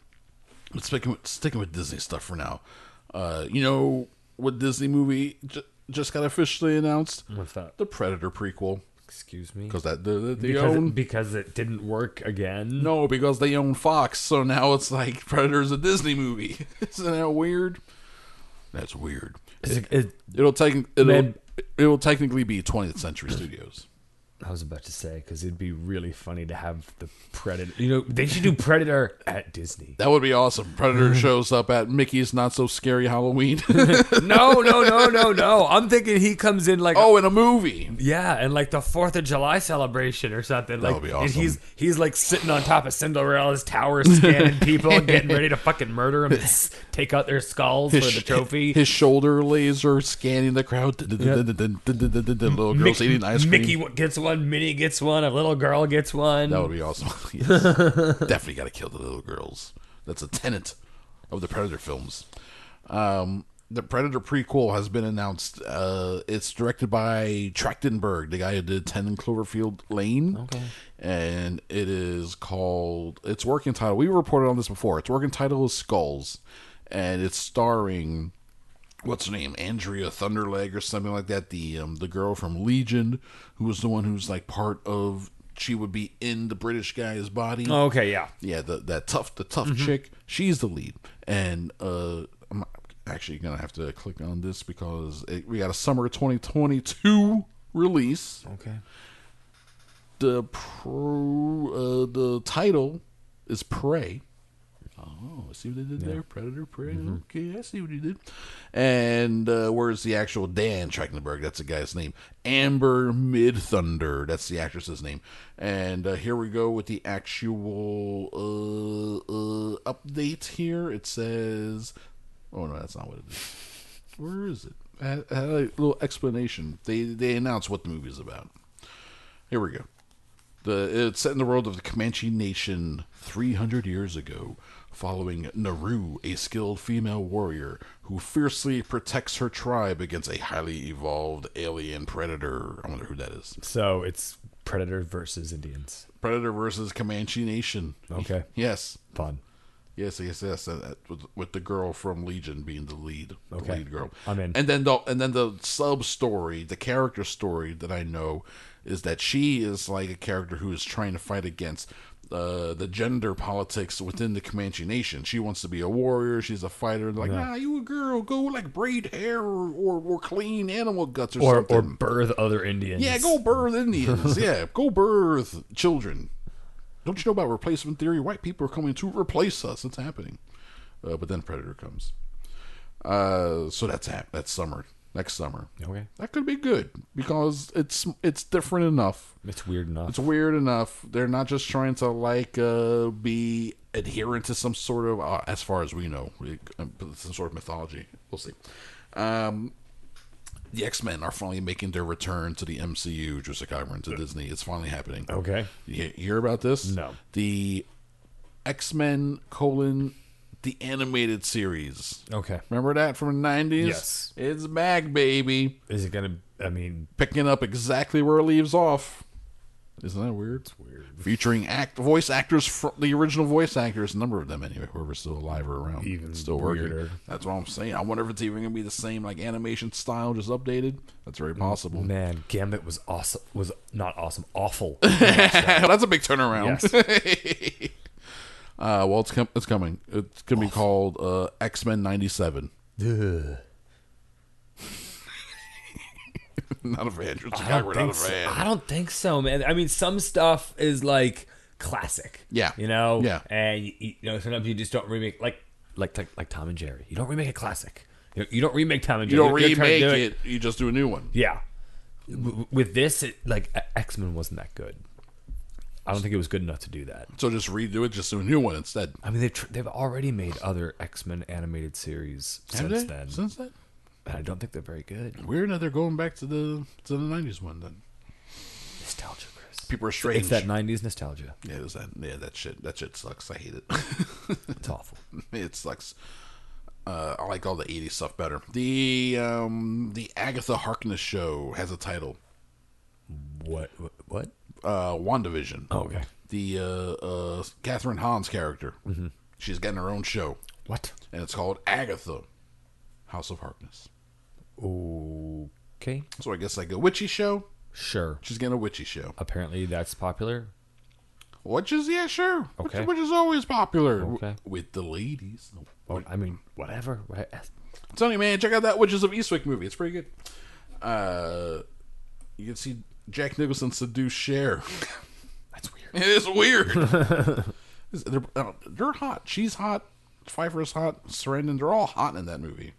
But sticking with, sticking with Disney stuff for now, uh, you know what Disney movie j- just got officially announced? What's that? The Predator prequel, Excuse me. because that the, the, they because own it, because it didn't work again. no, because they own Fox, so now it's like (laughs) Predator's a Disney movie. (laughs) Isn't that weird? That's weird. It- it- It'll take it'll Man. it'll technically be 20th Century Studios. I was about to say because it'd be really funny to have the Predator. You know, they should do Predator at Disney. That would be awesome. Predator (laughs) shows up at Mickey's Not So Scary Halloween. (laughs) no, no, no, no, (laughs) no. I'm thinking he comes in like oh, in a movie. Yeah, and like the Fourth of July celebration or something. Like, would be And awesome. he's he's like sitting on top of Cinderella's tower, scanning people, and getting ready to fucking murder them, and take out their skulls for the trophy. His shoulder laser scanning the crowd. The little girls eating ice cream. Mickey gets one, Minnie gets one, a little girl gets one. That would be awesome. (laughs) Yes. (laughs) Definitely got to kill the little girls. That's a tenet of the Predator films. Um, the Predator prequel has been announced. Uh, it's directed by Trachtenberg, the guy who did Ten in Cloverfield Lane. Okay. And it is called. Its working title. We reported on this before. Its working title is Skulls, and it's starring what's her name andrea thunderleg or something like that the um, the girl from legion who was the one who's like part of she would be in the british guy's body. Oh, okay, yeah. yeah the, that tough the tough chick she's the lead. And uh i'm actually gonna have to click on this because it, we got a summer 2022 release. Okay. the pro uh, the title is prey oh I see what they did there. Predator prey. Okay i see what he did. And uh, where's the actual dan trachtenberg? That's the guy's name. Amber Midthunder that's the actress's name. And uh, here we go with the actual uh, uh, update here. It says oh no that's not what it is. Where is it? I had, a little explanation. They they announced what the movie is about. Here we go. The it's set in the world of the Comanche Nation 300 years ago, following Naru, a skilled female warrior who fiercely protects her tribe against a highly evolved alien predator. I wonder who that is. So it's Predator versus Indians. Predator versus Comanche Nation. Okay. Yes. Fun. Yes, yes, yes. and with, with the girl from Legion being the lead, the lead girl. I'm in. And then the and then the sub story, the character story that I know is that she is like a character who is trying to fight against uh, the gender politics within the Comanche Nation. She wants to be a warrior. She's a fighter. Like, nah, you a girl. Go like braid hair or, or, or clean animal guts or, Or something. or birth other Indians. Yeah, go birth Indians. (laughs) yeah, go birth children. Don't you know about replacement theory? White people are coming to replace us. It's happening. Uh, but then Predator comes. Uh, so that's hap- that's summer. Next summer. Okay. That could be good because it's it's different enough. It's weird enough. It's weird enough. They're not just trying to like uh, be adherent to some sort of, uh, as far as we know, uh, some sort of mythology. We'll see. Um, the X Men are finally making their return to the MCU. I went to Disney, it's finally happening. Okay. You hear about this? No. The X Men colon the animated series. Okay. Remember that from the nineties? Yes. It's back, baby. Is it gonna? I mean, Picking up exactly where it leaves off. Isn't that weird? It's weird. Featuring act voice actors from the original voice actors, a number of them anyway, whoever's still alive or around. Even still working. That's what I'm saying. I wonder if it's even gonna be the same like animation style, just updated. That's very possible. man, Gambit was awesome. Was not awesome. Awful. (laughs) That's a big turnaround. Yes. (laughs) uh, well, it's com- it's coming. It's gonna be called uh, X Men '97. not a fan. Just I don't, we're think not a so. fan. I don't think so, man. I mean, some stuff is like classic. Yeah. You know. Yeah. And you, you know, sometimes you just don't remake like like like, like Tom and Jerry. You don't remake a classic. You, you don't remake Tom and You Jerry. don't You're trying to remake do it. You just do a new one. Yeah. W- with this, it, like X Men wasn't that good. I don't think it was good enough to do that. So just redo it. Just do a new one instead. I mean, they've tr- they've already made other X Men animated series Have since they? then. Since then. and I don't think they're very good. Weird that they're going back to the to the '90s one. Then Nostalgia, Chris. people are strange. It's that '90s nostalgia. Yeah, it was that. Yeah, that shit. That shit sucks. I hate it. (laughs) It's awful. (laughs) it sucks. Uh, I like all the '80s stuff better. The um, the Agatha Harkness show has a title. What? What? Uh, WandaVision. Oh, okay. The uh, uh, Kathryn Hahn's character. Mm-hmm. She's getting her own show, What? and it's called Agatha, House of Harkness. Okay. So I guess like a witchy show. Sure. She's getting a witchy show. Apparently, that's popular. Witches, yeah, sure. Okay. Which, which is always popular w- Okay. with the ladies. Well, I mean, whatever. right? I'm man, check out that Witches of Eastwick movie. It's pretty good. Uh, you can see Jack Nicholson seduce Cher. (laughs) That's weird. It is weird. (laughs) they're, uh, they're hot. She's hot. Pfeiffer's hot. Sarandon, they're all hot in that movie.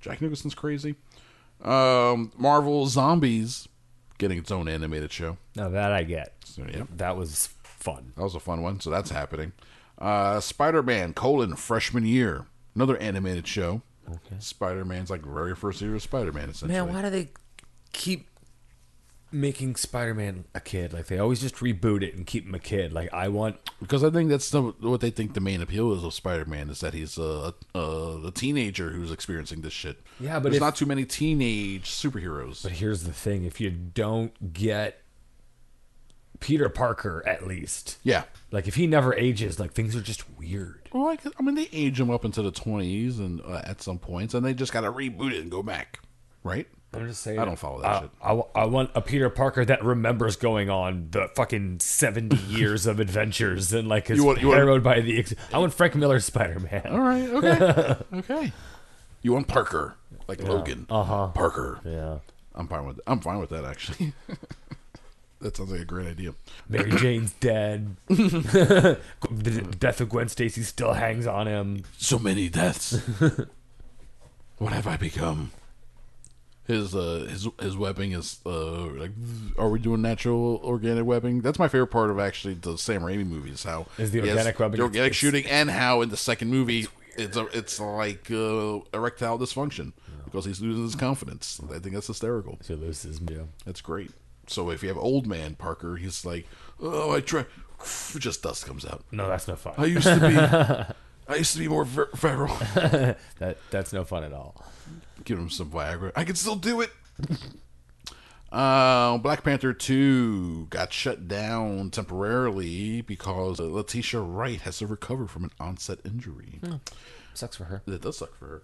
Jack Nicholson's crazy. Um, Marvel Zombies getting its own animated show. Now that I get. So, yeah. That was fun. That was a fun one. So that's happening. Uh, Spider Man colon freshman year. Another animated show. Okay. Spider Man's like very first year of Spider Man. Essentially. Man, why do they keep making Spider-Man a kid? Like they always just reboot it and keep him a kid. Like I want. Because I think that's the, what they think the main appeal is of Spider Man is that he's a, a, a teenager who's experiencing this shit. Yeah, but there's if- not too many teenage superheroes. But here's the thing: if you don't get Peter Parker, at least, yeah. like if he never ages, like things are just weird. Well, I, I mean, they age him up into the twenties and uh, at some points, and they just got to reboot it and go back, right? I'm just saying. I don't follow that I, shit. I, I want a Peter Parker that remembers going on the fucking 70 (laughs) years of adventures and like is You want- you want- by the. Ex- I want Frank Miller's Spider Man. All right, okay, (laughs) okay. You want Parker like Logan? Uh-huh. Parker. Yeah. I'm fine with. I'm fine with that actually. (laughs) that sounds like a great idea. Mary (clears throat) Jane's dead. the death of Gwen Stacy still hangs on him. So many deaths. what have I become? His uh his his webbing is uh like are we doing natural organic webbing? That's my favorite part of actually the Sam Raimi movies. How Is the organic webbing- the organic it's- shooting, and how in the second movie it's a, it's like uh, erectile dysfunction because he's losing his confidence. I think that's hysterical. So this is yeah. That's great. So if you have old man Parker, he's like, oh, I try. Just dust comes out. No, that's not fun. I used to be. (laughs) I used to be more feral. (laughs) that that's no fun at all. Give him some Viagra. I can still do it. (laughs) Uh, Black Panther 2 got shut down temporarily because Letitia Wright has to recover from an onset injury. Sucks for her. That does suck for her.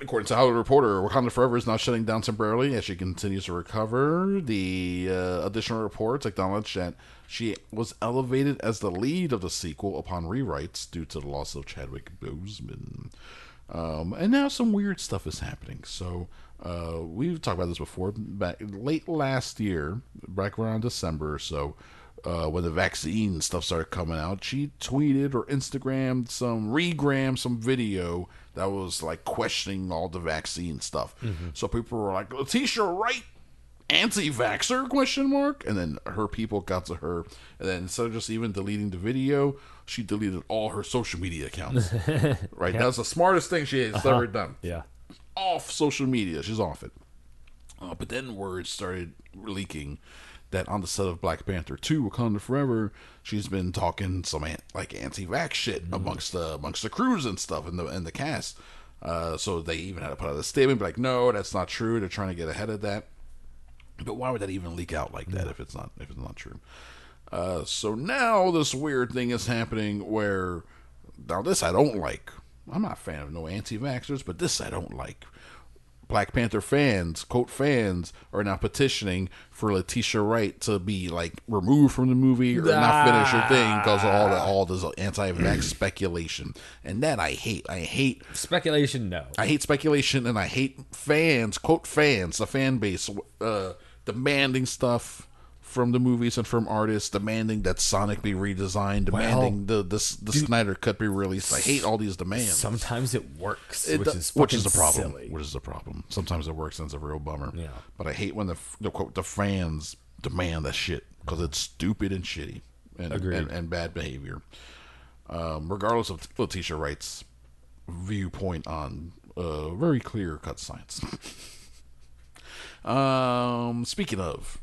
According to Hollywood Reporter, Wakanda Forever is now shutting down temporarily as she continues to recover. The uh, additional reports acknowledge that she was elevated as the lead of the sequel upon rewrites due to the loss of Chadwick Boseman. Um, and now some weird stuff is happening. So uh, we've talked about this before. Back late last year, back around December or so, uh, when the vaccine stuff started coming out, she tweeted or Instagrammed some, regrammed some video that was like questioning all the vaccine stuff. So people were like, Letitia Wright, anti-vaxer question mark. And then her people got to her. And then instead of just even deleting the video she deleted all her social media accounts. (laughs) Right? That's the smartest thing she has ever done. Yeah. off social media. She's off it. Uh, but then words started leaking that on the set of Black Panther 2 Wakanda Forever, she's been talking some like anti-vax shit amongst the amongst the crews and stuff and the and the cast. Uh, so they even had to put out a statement be like, no, that's not true. They're trying to get ahead of that. But why would that even leak out like that if it's not if it's not true? Uh, so now this weird thing is happening where now this I don't like. I'm not a fan of no anti-vaxxers, but this I don't like. Black Panther fans, quote fans, are now petitioning for Letitia Wright to be like removed from the movie or not finish her thing because of all the all this anti-vax (clears throat) speculation, and that I hate. I hate Speculation, no. I hate speculation and I hate fans, quote fans, the fan base, uh, demanding stuff from the movies and from artists, demanding that Sonic be redesigned, demanding the the, the Snyder cut be released. I hate all these demands. Sometimes it works, It which do- is which is a problem. silly. Which is a problem. Sometimes it works and it's a real bummer. Yeah. But I hate when the the quote the fans demand that shit because it's stupid and shitty and and, and bad behavior. Um, regardless of Letitia Wright's viewpoint on uh, very clear cut science. (laughs) um, speaking of,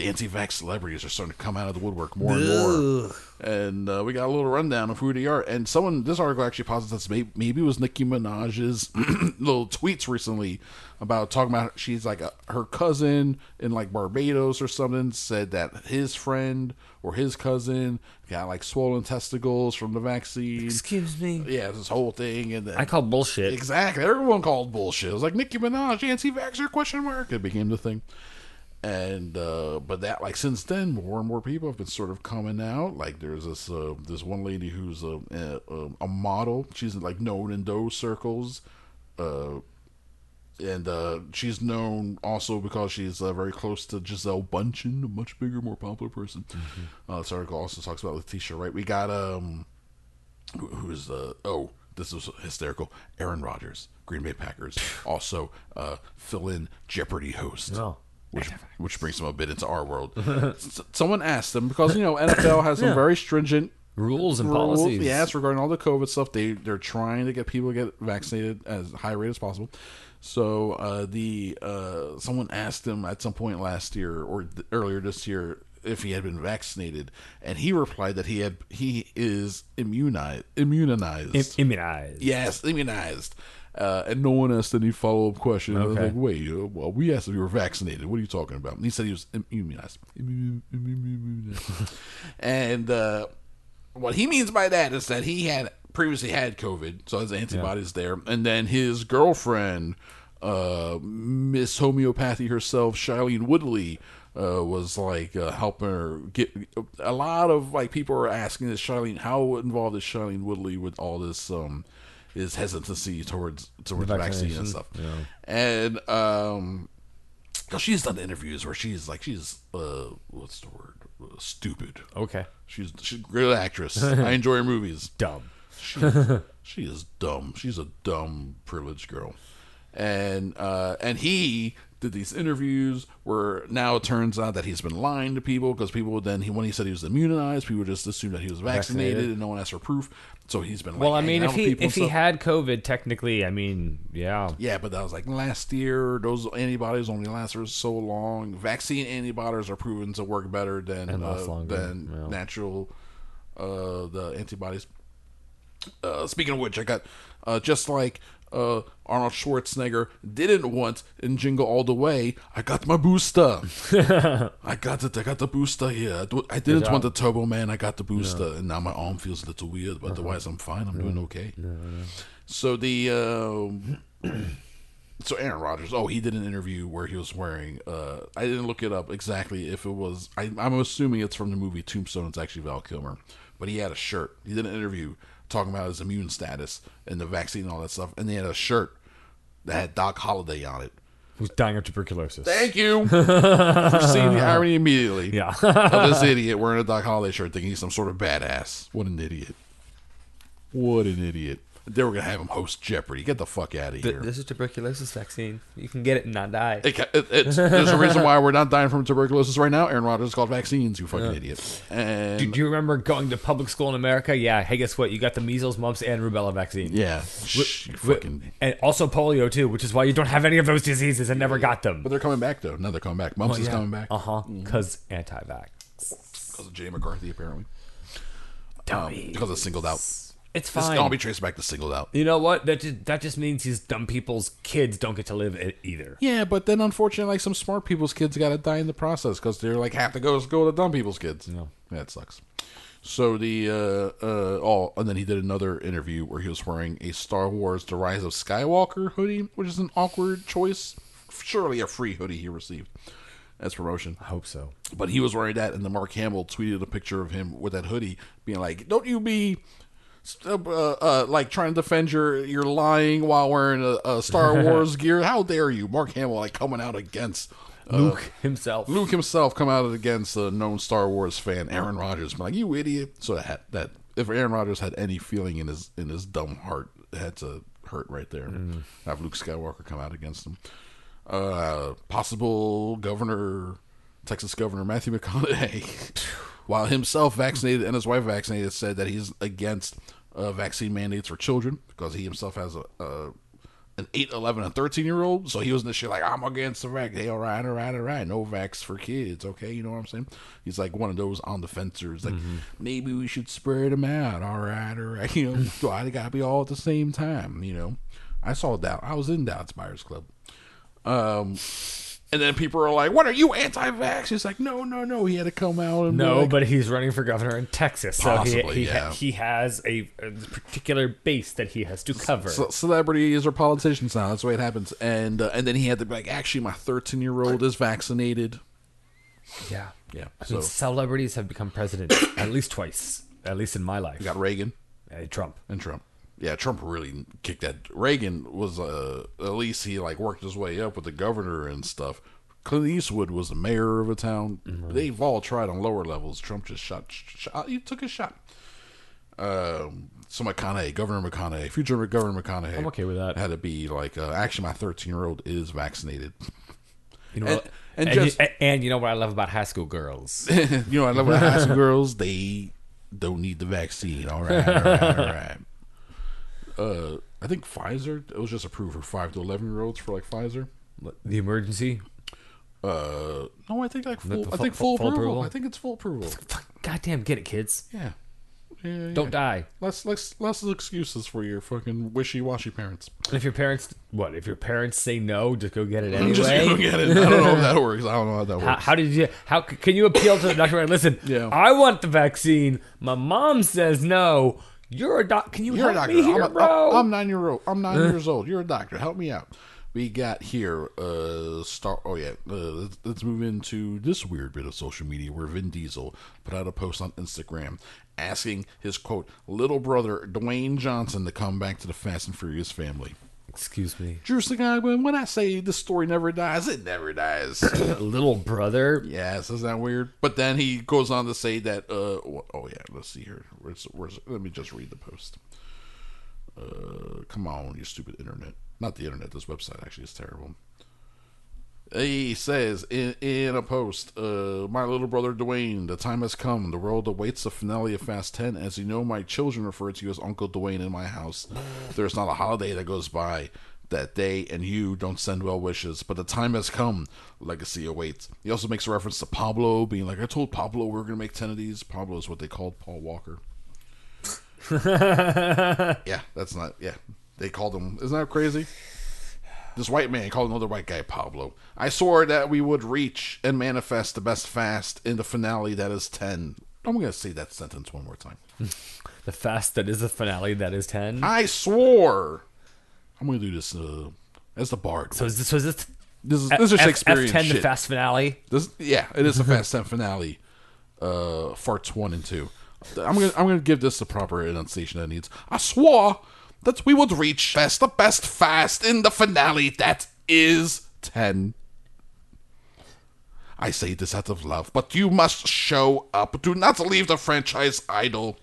the anti-vax celebrities are starting to come out of the woodwork more and more. And uh, we got a little rundown of who they are. And someone, this article actually posits that maybe, maybe it was Nicki Minaj's (clears throat) little tweets recently about talking about she's like a, her cousin in like Barbados or something said that his friend or his cousin got like swollen testicles from the vaccine. Excuse me. Yeah, this whole thing, and then, I call bullshit. exactly everyone called bullshit. It was like Nicki Minaj, anti-vaxxer question mark. It became the thing, and uh, but that like since then, more and more people have been sort of coming out. Like there's this uh, this one lady who's a, a a model. She's like known in those circles. Uh, and uh, she's known also because she's uh, very close to Gisele Bündchen, a much bigger, more popular person. Uh, this article also talks about Letitia Wright. We got um, who- who's uh oh this was hysterical aaron rodgers green bay packers also uh fill-in jeopardy host Oh. Which, which brings him a bit into our world. S- someone asked him because you know (coughs) nfl has some very stringent Rules and rules, policies. yes regarding all the covid stuff. They they're trying to get people to get vaccinated as high rate as possible. So uh the uh someone asked him at some point last year or th- earlier this year if he had been vaccinated and he replied that he had he is immunized immunized. Im- immunized. yes immunized uh, and no one asked any follow up question. I was like, wait, uh, well, we asked if you were vaccinated. What are you talking about? And he said he was immunized. (laughs) And uh, what he means by that is that he had previously had COVID, so his antibodies there, and then his girlfriend, uh, Miss Homeopathy herself, Shailene Woodley, uh, was like uh, helping her get. A lot of like people are asking this Shailene, how involved is Shailene Woodley with all this? Um, his hesitancy towards towards The vaccine and stuff, yeah. and um, 'cause she's done interviews where she's like she's uh, what's the word? Uh, stupid. Okay. She's she's a great actress. (laughs) I enjoy her movies. Dumb. She, she is dumb. She's a dumb privileged girl. And uh, and he did these interviews where now it turns out that he's been lying to people because people would then he when he said he was immunized, people just assumed that he was vaccinated, Vaccinated. and no one asked for proof. So he's been like, Well, I mean, if he if he had COVID, technically, I mean, yeah. Yeah, but that was like last year. Those antibodies only last for so long. Vaccine antibodies are proven to work better than uh, than yeah. natural uh, the antibodies. Uh, speaking of which, I got uh, just like uh, Arnold Schwarzenegger didn't want in Jingle All the Way. I got my booster. (laughs) I got it. I got the booster here. I do- I didn't want the Turbo Man. I got the booster, and now my arm feels a little weird, but otherwise I'm fine. I'm doing okay. So the. um (clears throat) so Aaron Rodgers, oh, he did an interview where he was wearing. Uh, I didn't look it up exactly if it was. I, I'm assuming it's from the movie Tombstone. It's actually Val Kilmer, but he had a shirt. He did an interview talking about his immune status and the vaccine and all that stuff, and they had a shirt that had Doc Holliday on it. Who's dying of tuberculosis? Thank you (laughs) for seeing the irony immediately. Yeah. of this idiot wearing a Doc Holliday shirt, thinking he's some sort of badass. What an idiot! What an idiot! They were gonna have him host Jeopardy. Get the fuck out of here. this is tuberculosis vaccine. You can get it and not die. It, it, it's, there's a reason why we're not dying from tuberculosis right now. Aaron Rodgers called vaccines. You fucking idiot. And Do, do you remember going to public school in America? Yeah. Hey, guess what? You got the measles, mumps, and rubella vaccine. yeah, shh, fucking. And also polio too, which is why you don't have any of those diseases and never got them. But they're coming back though. Now they're coming back. Mumps is coming back Uh huh. Because anti-vax. because of Jay McCarthy apparently. Um, because it's singled out. It's fine. It's fine. all be traced back to singled out. you know what? That just, that just means these dumb people's kids don't get to live it either. Yeah, but then unfortunately, like some smart people's kids got to die in the process because they're like have to go go to dumb people's kids. No. Yeah, it sucks. So the uh uh oh, and then he did another interview where he was wearing a Star Wars: The Rise of Skywalker hoodie, which is an awkward choice. Surely a free hoodie he received as promotion. I hope so. But he was wearing that, and the Mark Hamill tweeted a picture of him with that hoodie, being like, "Don't you be." Uh, uh, like trying to defend your your lying while wearing a, a Star (laughs) Wars gear. How dare you, Mark Hamill? Like coming out against uh, Luke himself. Luke himself come out against a known Star Wars fan, Aaron Rodgers. Like you idiot. So that that if Aaron Rodgers had any feeling in his in his dumb heart, it had to hurt right there. Mm. Have Luke Skywalker come out against him. Uh, possible governor, Texas Governor Matthew McConaughey, (laughs) while himself vaccinated and his wife vaccinated, said that he's against uh, vaccine mandates for children because he himself has a. a an 8, 11, and 13 year old. So he was in this shit like, I'm against the vax. Hey, all right, all right, all right. No vax for kids. Okay. You know what I'm saying? He's like one of those on the fencers. Like, maybe we should spread them out. All right, all right. (laughs) You know, why they got to be all at the same time? You know, I saw Doubt. I was in Doubt's Buyers Club. Um, and then people are like, "What are you anti-vax?" He's like, "No, no, no." He had to come out and No, like- but he's running for governor in Texas, so Possibly, he he, yeah. ha- he has a, a particular base that he has to cover. Ce- celebrities or politicians now. That's the way it happens. And uh, and then he had to be like, "Actually, my 13 year old is vaccinated." yeah, Yeah. I So mean, celebrities have become president (coughs) at least twice, at least in my life. you got Reagan Uh, Trump. and Trump. Yeah, Trump really kicked that. Reagan was uh, at least he like worked his way up with the governor and stuff. Clint Eastwood was the mayor of a town. They've all tried on lower levels. Trump just shot. shot he took a shot. Um, so McConaughey, Governor McConaughey, future Governor McConaughey. I'm okay with that. Had to be like, uh, actually, my 13 year old is vaccinated. You know, And- what- and and, just- you, and you know what I love about high school girls? (laughs) you know, I love when high school (laughs) girls. They don't need the vaccine. All right, all right, all right. (laughs) Uh, I think Pfizer. It was just approved for five to eleven year olds for like Pfizer. the emergency. Uh, no, I think like full. the I think full, full approval. approval? I think it's full approval. Goddamn, get it, kids. Yeah. Yeah, Don't yeah. die. Less, less, less excuses for your fucking wishy-washy parents. And if your parents, what? If your parents say no, just go get it anyway. (laughs) Just go get it. I don't know if that (laughs) works. I don't know how that works. how did you? How can you appeal to the doctor? Listen, Yeah. I want the vaccine. My mom says no. You're a doc. Can you You're a help doctor. me here, I'm, a- bro? I'm nine year old. I'm nine years old. You're a doctor. Help me out. We got here. Uh, star. Oh yeah. Uh, let's, let's move into this weird bit of social media where Vin Diesel put out a post on Instagram asking his quote little brother Dwayne Johnson to come back to the Fast and Furious family. Excuse me, Drew Stigagman, when I say the story never dies, it never dies. (coughs) little brother. yes, isn't that weird? But then he goes on to say that. Uh, oh yeah, let's see here. Where's, where's, let me just read the post. Uh, come on, you stupid internet. Not the internet. This website actually is terrible. He says in, in a post, uh, My little brother Dwayne, the time has come. The world awaits the finale of Fast 10. As you know, my children refer to you as Uncle Dwayne in my house. There's not a holiday that goes by that they and you don't send well wishes, but the time has come. Legacy awaits. He also makes a reference to Pablo being like, I told Pablo we were going to make 10 of these. Pablo is what they called Paul Walker. (laughs) yeah, that's not, yeah. They called him, isn't that crazy? This white man called another white guy Pablo. I swore that we would reach and manifest the best fast in the finale that is 10. I'm going to say that sentence one more time. (laughs) The fast that is the finale that is ten. I swore. I'm going to do this uh, as the bard. so is this was this this is, this is Shakespearean F ten the fast finale? This, yeah, it is a Fast 10 finale. Uh, farts one and two. I'm gonna I'm gonna give this the proper enunciation that it needs. I swore that we would reach best the best fast in the finale that is ten. I say this out of love, but you must show up. Do not leave the franchise idle.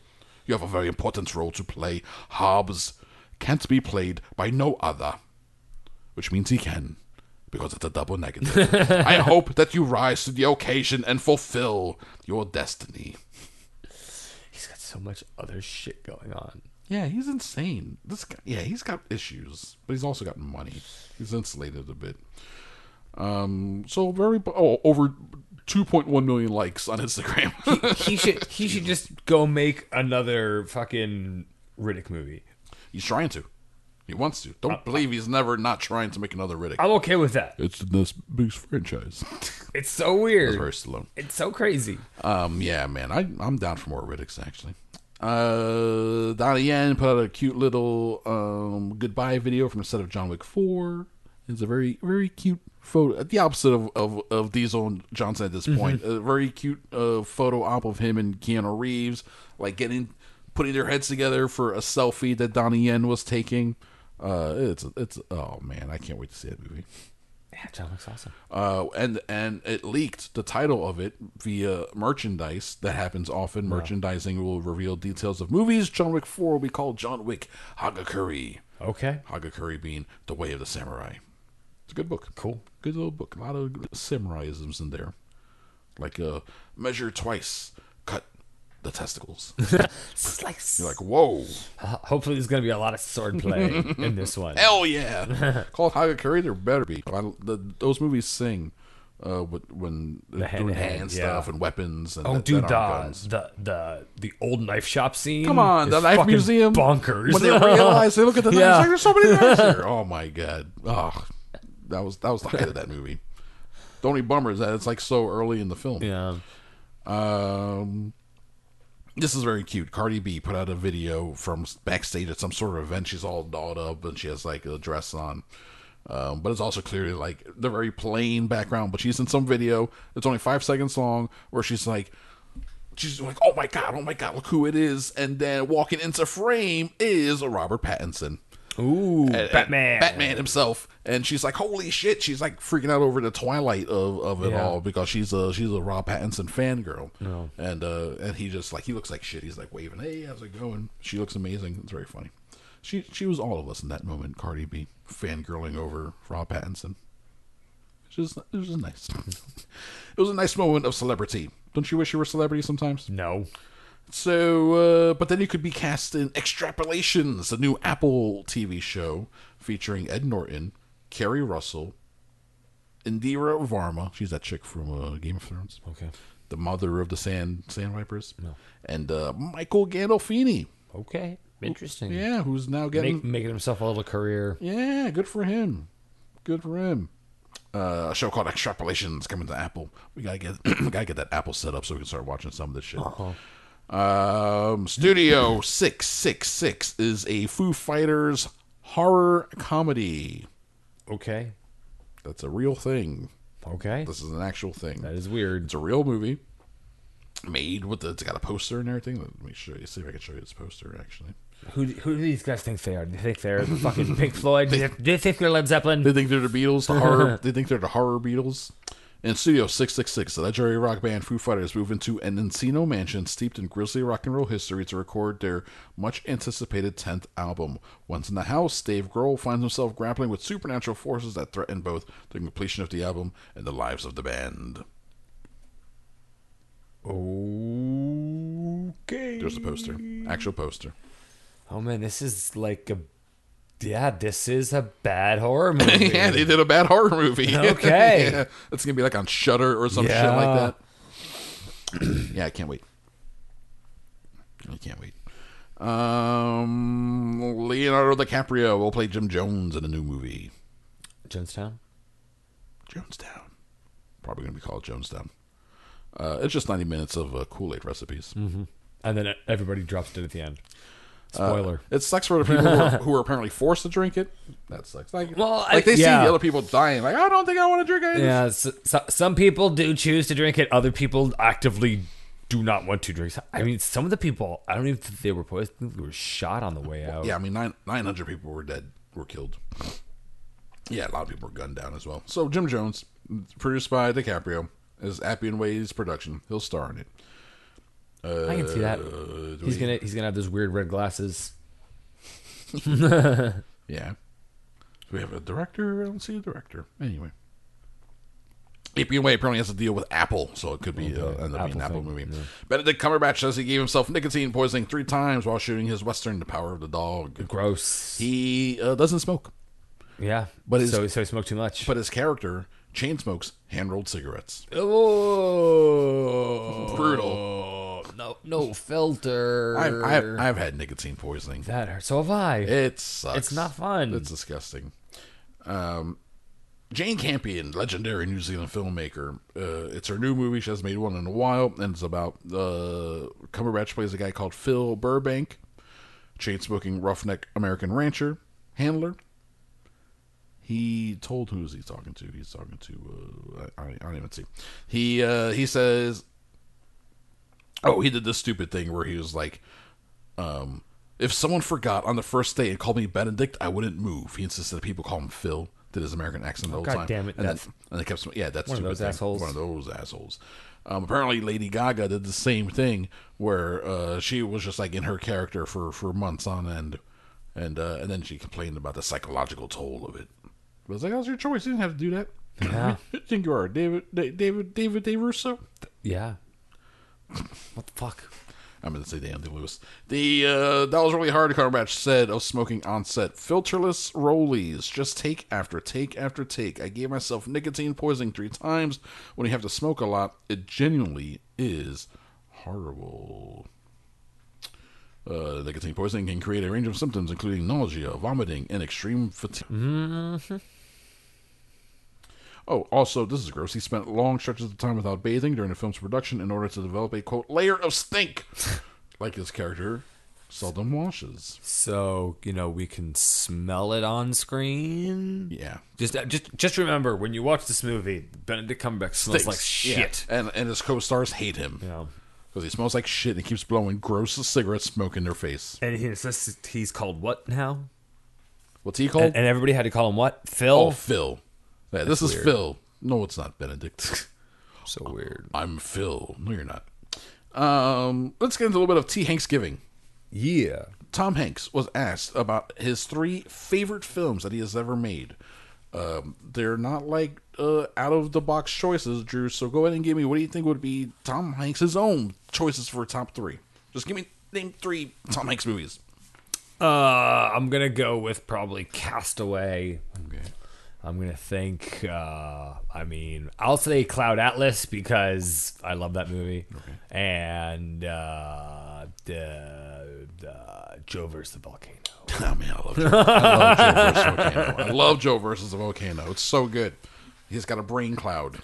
You have a very important role to play. Hobbs can't be played by no other. Which means he can, because it's a double negative. (laughs) I hope that you rise to the occasion and fulfill your destiny. He's got so much other shit going on. Yeah, he's insane. This guy, yeah, he's got issues, but he's also got money. He's insulated a bit. Um, so very oh over 2.1 million likes on Instagram. He (laughs) should he should just go make another fucking Riddick movie. he's trying to. He wants to. Don't believe he's never not trying to make another Riddick. I'm okay with that. It's the next biggest franchise. (laughs) It's so weird. That's very Stallone. It's so crazy. Um, yeah, man, I, I'm down for more Riddicks actually. Uh, Donnie Yen put out a cute little um, goodbye video from the set of John Wick 4. It's a very, very cute photo. The opposite of, of, of Diesel and Johnson at this point. A very cute uh, photo op of him and Keanu Reeves, like getting, putting their heads together for a selfie that Donnie Yen was taking. Uh, it's, it's, oh man, I can't wait to see that movie. Yeah, John Wick's awesome. Uh, and and it leaked the title of it via merchandise. That happens often. Merchandising will reveal details of movies. John Wick Four will be called John Wick Hagakure. Okay. Hagakure being the way of the samurai. It's a good book. Cool. Good little book. A lot of samuraiisms in there. Like uh, measure twice, the testicles. (laughs) It's like, You're like, whoa, hopefully there's gonna be a lot of swordplay (laughs) in this one. hell yeah! (laughs) Called Hagakure. There better be. I, the, those movies sing. Uh, with- when they're hand doing to hand, hand yeah. stuff and weapons and Oh, that- dude, that the, guns. the the the old knife shop scene. Come on, the knife museum. bonkers. When they realize they look at the knives, Yeah. like there's so many knives here. Oh my god. Oh, that was that was the height of that movie. The only bummer is that it's like so early in the film. yeah, Um, this is very cute. Cardi B put out a video from backstage at some sort of event. She's all dolled up and she has like a dress on. Um, but it's also clearly like the very plain background. But she's in some video. It's only five seconds long where she's like, she's like, "Oh my god, oh my god, look who it is!" And then walking into frame is Robert Pattinson. Ooh, Batman, Batman himself, and she's like, "Holy shit!" She's like freaking out over the twilight of, of it Yeah. all because she's a she's a Rob Pattinson fangirl, no. and uh, and he just like he looks like shit. He's like waving, "Hey, how's it going?" She looks amazing. It's very funny. She she was all of us in that moment. Cardi B fangirling over Rob Pattinson. It was, it was nice. (laughs) it was a nice moment of celebrity. Don't you wish you were a celebrity sometimes? No, So, uh, but then you could be cast in Extrapolations, a new Apple TV show featuring Ed Norton, Keri Russell, Indira Varma. She's that chick from uh, Game of Thrones. Okay. The mother of the Sand Sand Vipers. No. And uh, Michael Gandolfini. okay, interesting. Yeah, who's now getting. Make, making himself a little career. Yeah, good for him. Good for him. Uh, a show called Extrapolations coming to Apple. We gotta get (clears throat) we gotta get that Apple set up so we can start watching some of this shit. Um, Studio Six Six Six is a Foo Fighters horror comedy. Okay, That's a real thing. okay, This is an actual thing. that is weird. It's a real movie made with the. It's got a poster and everything. Let me show you. See if I can show you this poster. Actually, Who who do these guys think they are? Do they think they're the fucking (laughs) Pink Floyd? Do they, do they think they're Led Zeppelin? They think they're the Beatles, the horror. (laughs) they think they're the horror Beatles. In Studio 666, the legendary rock band Foo Fighters move into an Encino mansion steeped in grisly rock and roll history to record their much anticipated 10th album. Once in the house, Dave Grohl finds himself grappling with supernatural forces that threaten both the completion of the album and the lives of the band. Okay. There's a poster, actual poster. Oh man, this is like a yeah, this is a bad horror (laughs) movie. yeah, they did a bad horror movie. (laughs) Okay. yeah, it's gonna be like on Shudder or some shit like that. (clears throat) yeah, I can't wait. I can't wait. Um, Leonardo DiCaprio will play Jim Jones in a new movie. Jonestown. Jonestown. Probably gonna be called Jonestown. Uh, it's just ninety minutes of uh, Kool Aid recipes. And then everybody drops dead at the end. Uh, Spoiler. It sucks for the people who are, (laughs) who are apparently forced to drink it. That sucks. Like, Well, I- like they yeah. see the other people dying. Like, I don't think I want to drink it. yeah, so, so, some people do choose to drink it. Other people actively do not want to drink. I mean, some of the people, I don't even think they were poisoned. I think They were shot on the way out. Yeah, I mean, nine nine hundred people were dead, were killed. Yeah, a lot of people were gunned down as well. So Jim Jones, produced by DiCaprio, is Appian Way's production. He'll star in it. I can see that. Uh, He's we- gonna he's gonna have those weird red glasses. (laughs) yeah. We have a director. I don't see a director. Anyway. Appian Way apparently has to deal with Apple, so it could be uh, end up being an Apple thing, movie. Benedict Cumberbatch says he gave himself nicotine poisoning three times while shooting his western, The Power of the Dog. Gross. He uh, doesn't smoke, yeah. But his- so so he smoked too much. but his character chain smokes hand rolled cigarettes. oh, Brutal. No, no filter. I've, I've, I've had nicotine poisoning. that hurts. So have I. It sucks. It's not fun. It's disgusting. Um, Jane Campion, legendary New Zealand filmmaker. Uh, it's her new movie. She hasn't made one in a while, and it's about uh, Cumberbatch plays a guy called Phil Burbank, chain smoking roughneck American rancher handler. He told who is he talking to? He's talking to uh, I, I don't even see. He uh, he says, oh, he did this stupid thing where he was like, um, if someone forgot on the first day and called me Benedict, I wouldn't move. He insisted that people call him Phil. Did his American accent the whole God time. damn it, And, that's- then, and they kept yeah, that's One of those thing. assholes. One of those assholes. Um, apparently, Lady Gaga did the same thing where uh, she was just like in her character for, for months on end, and uh, and then she complained about the psychological toll of it. But it's like, that was your choice. You didn't have to do that. Yeah. (laughs) You think you are, David? Da- David? David? David Russo? yeah. What the fuck? I'm going to say the Andy Lewis. The uh, that was really hard. Cumberbatch said of smoking on set, filterless rollies, just take after take after take. I gave myself nicotine poisoning three times. When you have to smoke a lot, it genuinely is horrible. Uh, nicotine poisoning can create a range of symptoms, including nausea, vomiting, and extreme fatigue. Oh, also, this is gross. He spent long stretches of time without bathing during the film's production in order to develop a quote layer of stink, (laughs) like his character seldom washes. So you know we can smell it on screen. Yeah, Just, uh, just, just remember when you watch this movie, Benedict Cumberbatch smells like shit. Yeah. and and his co-stars hate him know, because he smells like shit and he keeps blowing gross cigarette smoke in their face. and he's he's called what now? What's he called? And, and everybody had to call him what? Phil. oh, Phil. Yeah, this is weird. Phil. No, it's not Benedict. (laughs) so weird. (laughs) I'm Phil. No, you're not. Um, let's get into a little bit of T. Hanks giving. Yeah. Tom Hanks was asked about his three favorite films that he has ever made. Um, they're not like uh, out of the box choices, Drew. So go ahead and give me what do you think would be Tom Hanks' own choices for top three? Just give me name three Tom Hanks movies. Uh, I'm gonna go with probably Castaway. Okay. I'm gonna think. Uh, I mean, I'll say Cloud Atlas because I love that movie, and uh, the, the Joe versus the volcano. (laughs) Oh man, I love Joe, I love Joe versus Volcano. I love Joe versus the Volcano. It's so good. He's got a brain cloud.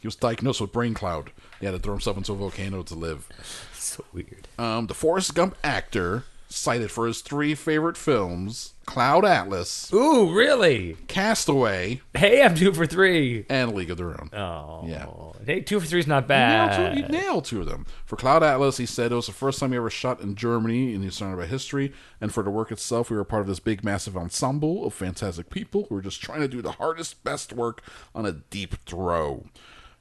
He was diagnosed with brain cloud. He had to throw himself into a volcano to live. So weird. Um, the Forrest Gump actor cited for his three favorite films: Cloud Atlas, Ooh, really? Castaway, Hey, I'm two for three. and League of Their Own. Oh, Yeah. Hey, two for three is not You bad. nailed, two, you nailed two of them. For Cloud Atlas, he said it was the first time he ever shot in Germany, and he's surrounded by history. And for the work itself, we were part of this big, massive ensemble of fantastic people who were just trying to do the hardest, best work on a deep throw.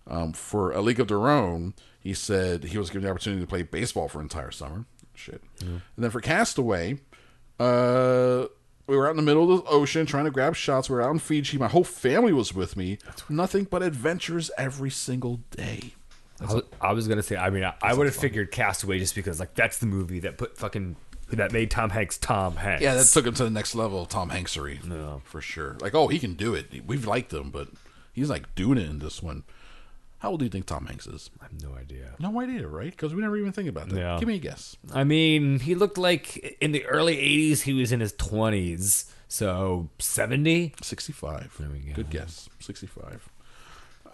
Um, for A League of Their Own, he said he was given the opportunity to play baseball for an entire summer. Shit. And then for Castaway, uh, we were out in the middle of the ocean trying to grab shots. We were out in Fiji. My whole family was with me. Nothing but adventures every single day. I was, I was gonna say. I mean, I, I would have figured Castaway just because like that's the movie that put fucking that made Tom Hanks Tom Hanks. Yeah, that took him to the next level of Tom Hanksery. No. For sure. Like, oh, he can do it. We've liked him, but he's like doing it in this one. How old do you think Tom Hanks is? I have no idea. No idea, right? Because we never even think about that. Yeah. Give me a guess. I mean, he looked like in the early '80s he was in his 20s, so 70. 65. There we go. Good guess. 65.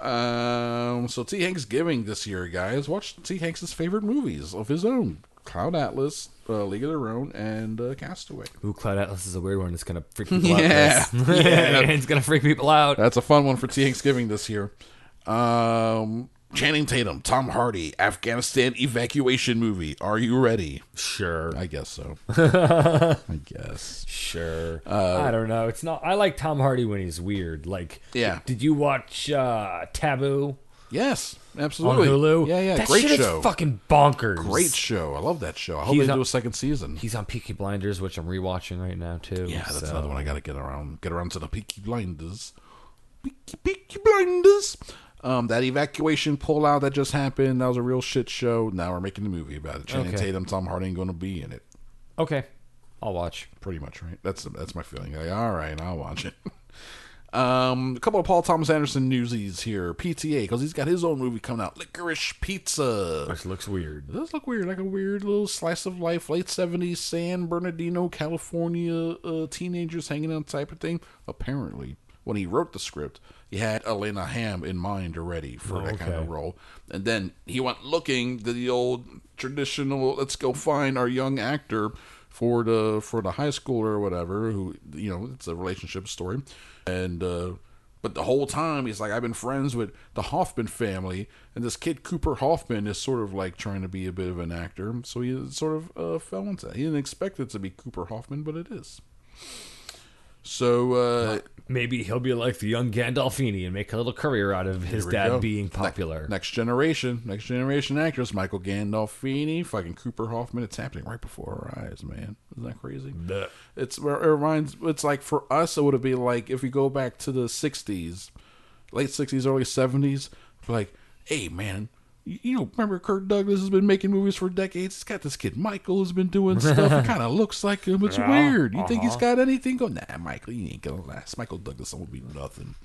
Um, so T. Hanks giving this year, guys. Watch T. Hanks' favorite movies of his own: Cloud Atlas, uh, League of Their Own, and uh, Castaway. Ooh, Cloud Atlas is a weird one. It's gonna freak (laughs) people Yeah. out. Chris. (laughs) it's gonna freak people out. That's a fun one for T. Hanks giving this year. Um, Channing Tatum, Tom Hardy, Afghanistan evacuation movie. Are you ready? Sure, I guess so. (laughs) I guess. sure. I don't know. It's not. I like Tom Hardy when he's weird. Like, Yeah. Did you watch uh, Taboo? Yes, absolutely. on Hulu. Yeah, yeah, that great shit show. Is fucking bonkers. Great show. I love that show. I hope He's they on- do a second season. He's on Peaky Blinders, which I'm rewatching right now too. Yeah, that's so- another one I got to get around. Get around to the Peaky Blinders. Peaky Peaky Blinders. Um, that evacuation pullout that just happened. That was a real shit show. Now we're making a movie about it. Channing Okay. Tatum, Tom Hardy ain't going to be in it. Okay, I'll watch. Pretty much, right? That's that's my feeling. Like, all right, I'll watch it. (laughs) um, a couple of Paul Thomas Anderson newsies here. PTA because he's got his own movie coming out. Licorice Pizza. Which looks weird. It does look weird, like a weird little slice of life, late 70s San Bernardino, California uh, teenagers hanging out type of thing. Apparently, when he wrote the script, he had Alana Haim in mind already for Oh, that kind of role. And then he went looking to the old traditional, let's go find our young actor for the for the high schooler or whatever, who, you know, it's a relationship story. And, uh, but the whole time he's like, I've been friends with the Hoffman family, and this kid Cooper Hoffman is sort of like trying to be a bit of an actor, so he sort of uh, fell into that. He didn't expect it to be Cooper Hoffman, but it is. So uh, Maybe he'll be like the young Gandolfini and make a little career out of his dad go. being popular. next generation, next generation actress, Michael Gandolfini, fucking Cooper Hoffman. It's happening right before our eyes, man. Isn't that crazy? It's it reminds. It's like for us, it would be like if we go back to the '60s, late '60s, early '70s. Like, hey, man. You know, remember Kirk Douglas has been making movies for decades. He's got this kid Michael who's been doing stuff. It (laughs) kind of looks like him. It's weird. You think he's uh-huh. got anything? Go, nah, Michael, he ain't gonna last. Michael Douglas won't be nothing.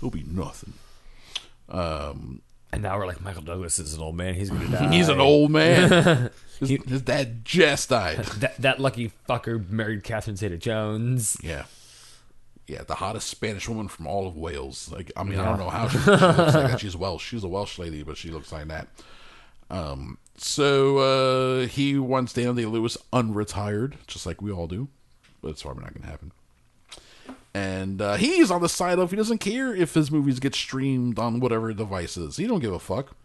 He'll be nothing. Um, And now we're like, Michael Douglas is an old man. He's gonna die. (laughs) He's an old man. (laughs) his, his dad just died. That, that lucky fucker married Catherine Zeta-Jones. Yeah. Yeah, the hottest Spanish woman from all of Wales. Like, I mean, I don't know how she, she looks like that. (laughs) She's Welsh. She's a Welsh lady, but she looks like that. Um, so uh, he wants Daniel Day Lewis unretired, just like we all do, but it's probably not going to happen. And uh, he's on the side of he doesn't care if his movies get streamed on whatever devices. He don't give a fuck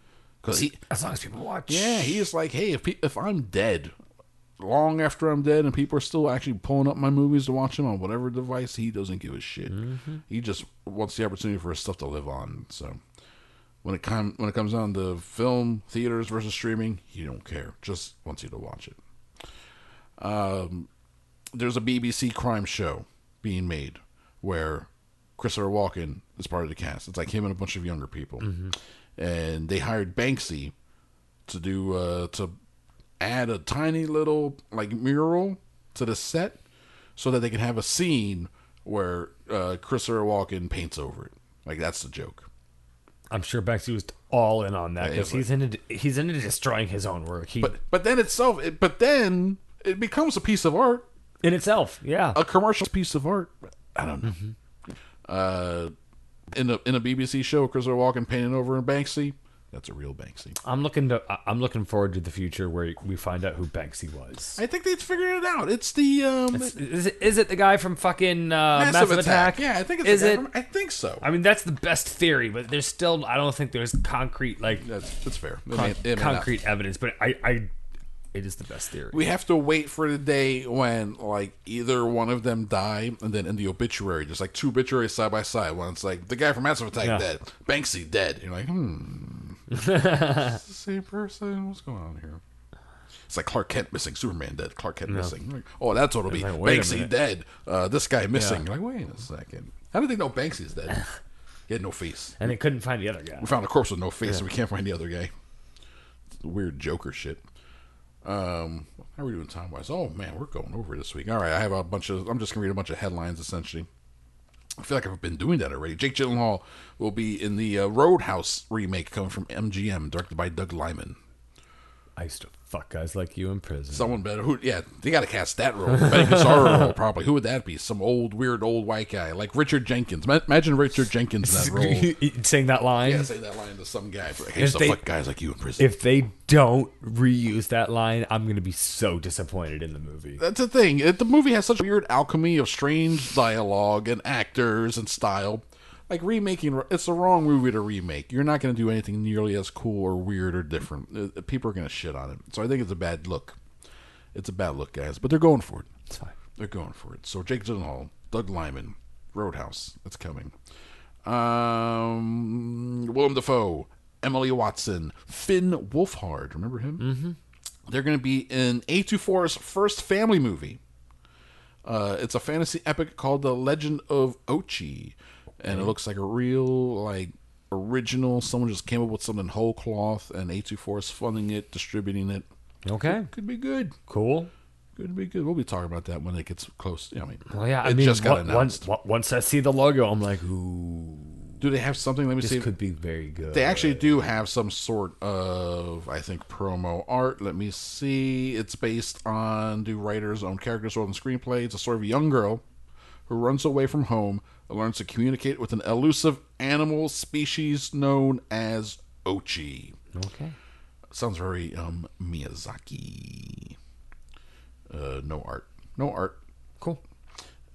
because he As long as people watch. yeah, he's like, hey, if pe- if I'm dead, long after I'm dead, and people are still actually pulling up my movies to watch them on whatever device, he doesn't give a shit. He just wants the opportunity for his stuff to live on. So when it com- when it comes down to film theaters versus streaming, he don't care. Just wants you to watch it. Um, there's a BBC crime show being made where Christopher Walken is part of the cast. It's like him and a bunch of younger people, and they hired Banksy to do uh, to add a tiny little like mural to the set so that they can have a scene where uh, Christopher Walken paints over it. Like that's the joke. I'm sure Banksy was all in on that because he's into he's into destroying his own work. He, But but then itself, it, but then it becomes a piece of art, in itself, yeah. a commercial piece of art. I don't know. Mm-hmm. Uh, in a in a BBC show, Christopher Walken painting over in Banksy. That's a real Banksy. I'm looking to I'm looking forward to the future where we find out who Banksy was. I think they've figured it out. It's the um, Is it, is it the guy from fucking uh, Massive, Massive, Attack. Attack? Yeah, I think it's is the guy it. from- I think so. I mean, that's the best theory, but there's still I don't think there's concrete like That's that's fair. Con- may- it may not. concrete evidence, but I I it is the best theory. We have to wait for the day when like either one of them die, and then in the obituary, just like two obituaries side by side. When it's like the guy from Massive Attack Yeah. dead, Banksy dead. You're like, hmm, it's (laughs) same person. What's going on here? It's like Clark Kent missing, Superman dead, Clark Kent missing. Like, oh, that's what it'll be. like, wait Banksy dead. Uh, this guy missing. Yeah. You're like, wait a second. How did they know Banksy's dead? (laughs) he had no face. and they couldn't find the other guy. We found a corpse with no face, and we can't find the other guy. Weird Joker shit. Um, how are we doing time wise? Oh man, we're going over this week. All right, I have a bunch of. I'm just gonna read a bunch of headlines essentially. I feel like I've been doing that already. Jake Gyllenhaal will be in the uh, Roadhouse remake coming from MGM, directed by Doug Liman. I used to fuck guys like you in prison. Someone better. Who? Yeah, they got to cast that role. Ben Gazzara role, (laughs) probably. Who would that be? Some old, weird, old white guy like Richard Jenkins. Ma- Imagine Richard Jenkins in that (laughs) role. saying that line. Yeah, say that line to some guy. Like, If used they- fuck guys like you in prison. If they don't reuse that line, I'm gonna be so disappointed in the movie. That's the thing. The movie has such weird alchemy of strange dialogue and actors and style. Like remaking, it's the wrong movie to remake. You're not going to do anything nearly as cool or weird or different. Uh, People are going to shit on it. So I think it's a bad look. It's a bad look, guys. But they're going for it. They're going for it. So Jake Gyllenhaal, Doug Liman, Roadhouse. It's coming. Um, Willem Dafoe Emily Watson, Finn Wolfhard. Remember him? Mm-hmm. They're going to be in A24's first family movie. Uh, it's a fantasy epic called The Legend of Ochi, and it looks like a real like original. Someone just came up with something whole cloth, and A24 is funding it, distributing it. Okay. Could be good. Cool. Could be good. We'll be talking about that when it gets close. Yeah, I mean, Well, yeah. I mean, just got on- announced. once once I see the logo, I'm like, ooh, Do they have something? Let me this see. This could be very good. They actually do have some sort of, I think, promo art. Let me see. It's based on do writer's own characters wrote the screenplay. It's a sort of a young girl who runs away from home learns to communicate with an elusive animal species known as Ochi. Okay. Sounds very um, Miyazaki. Uh, no art. No art. Cool.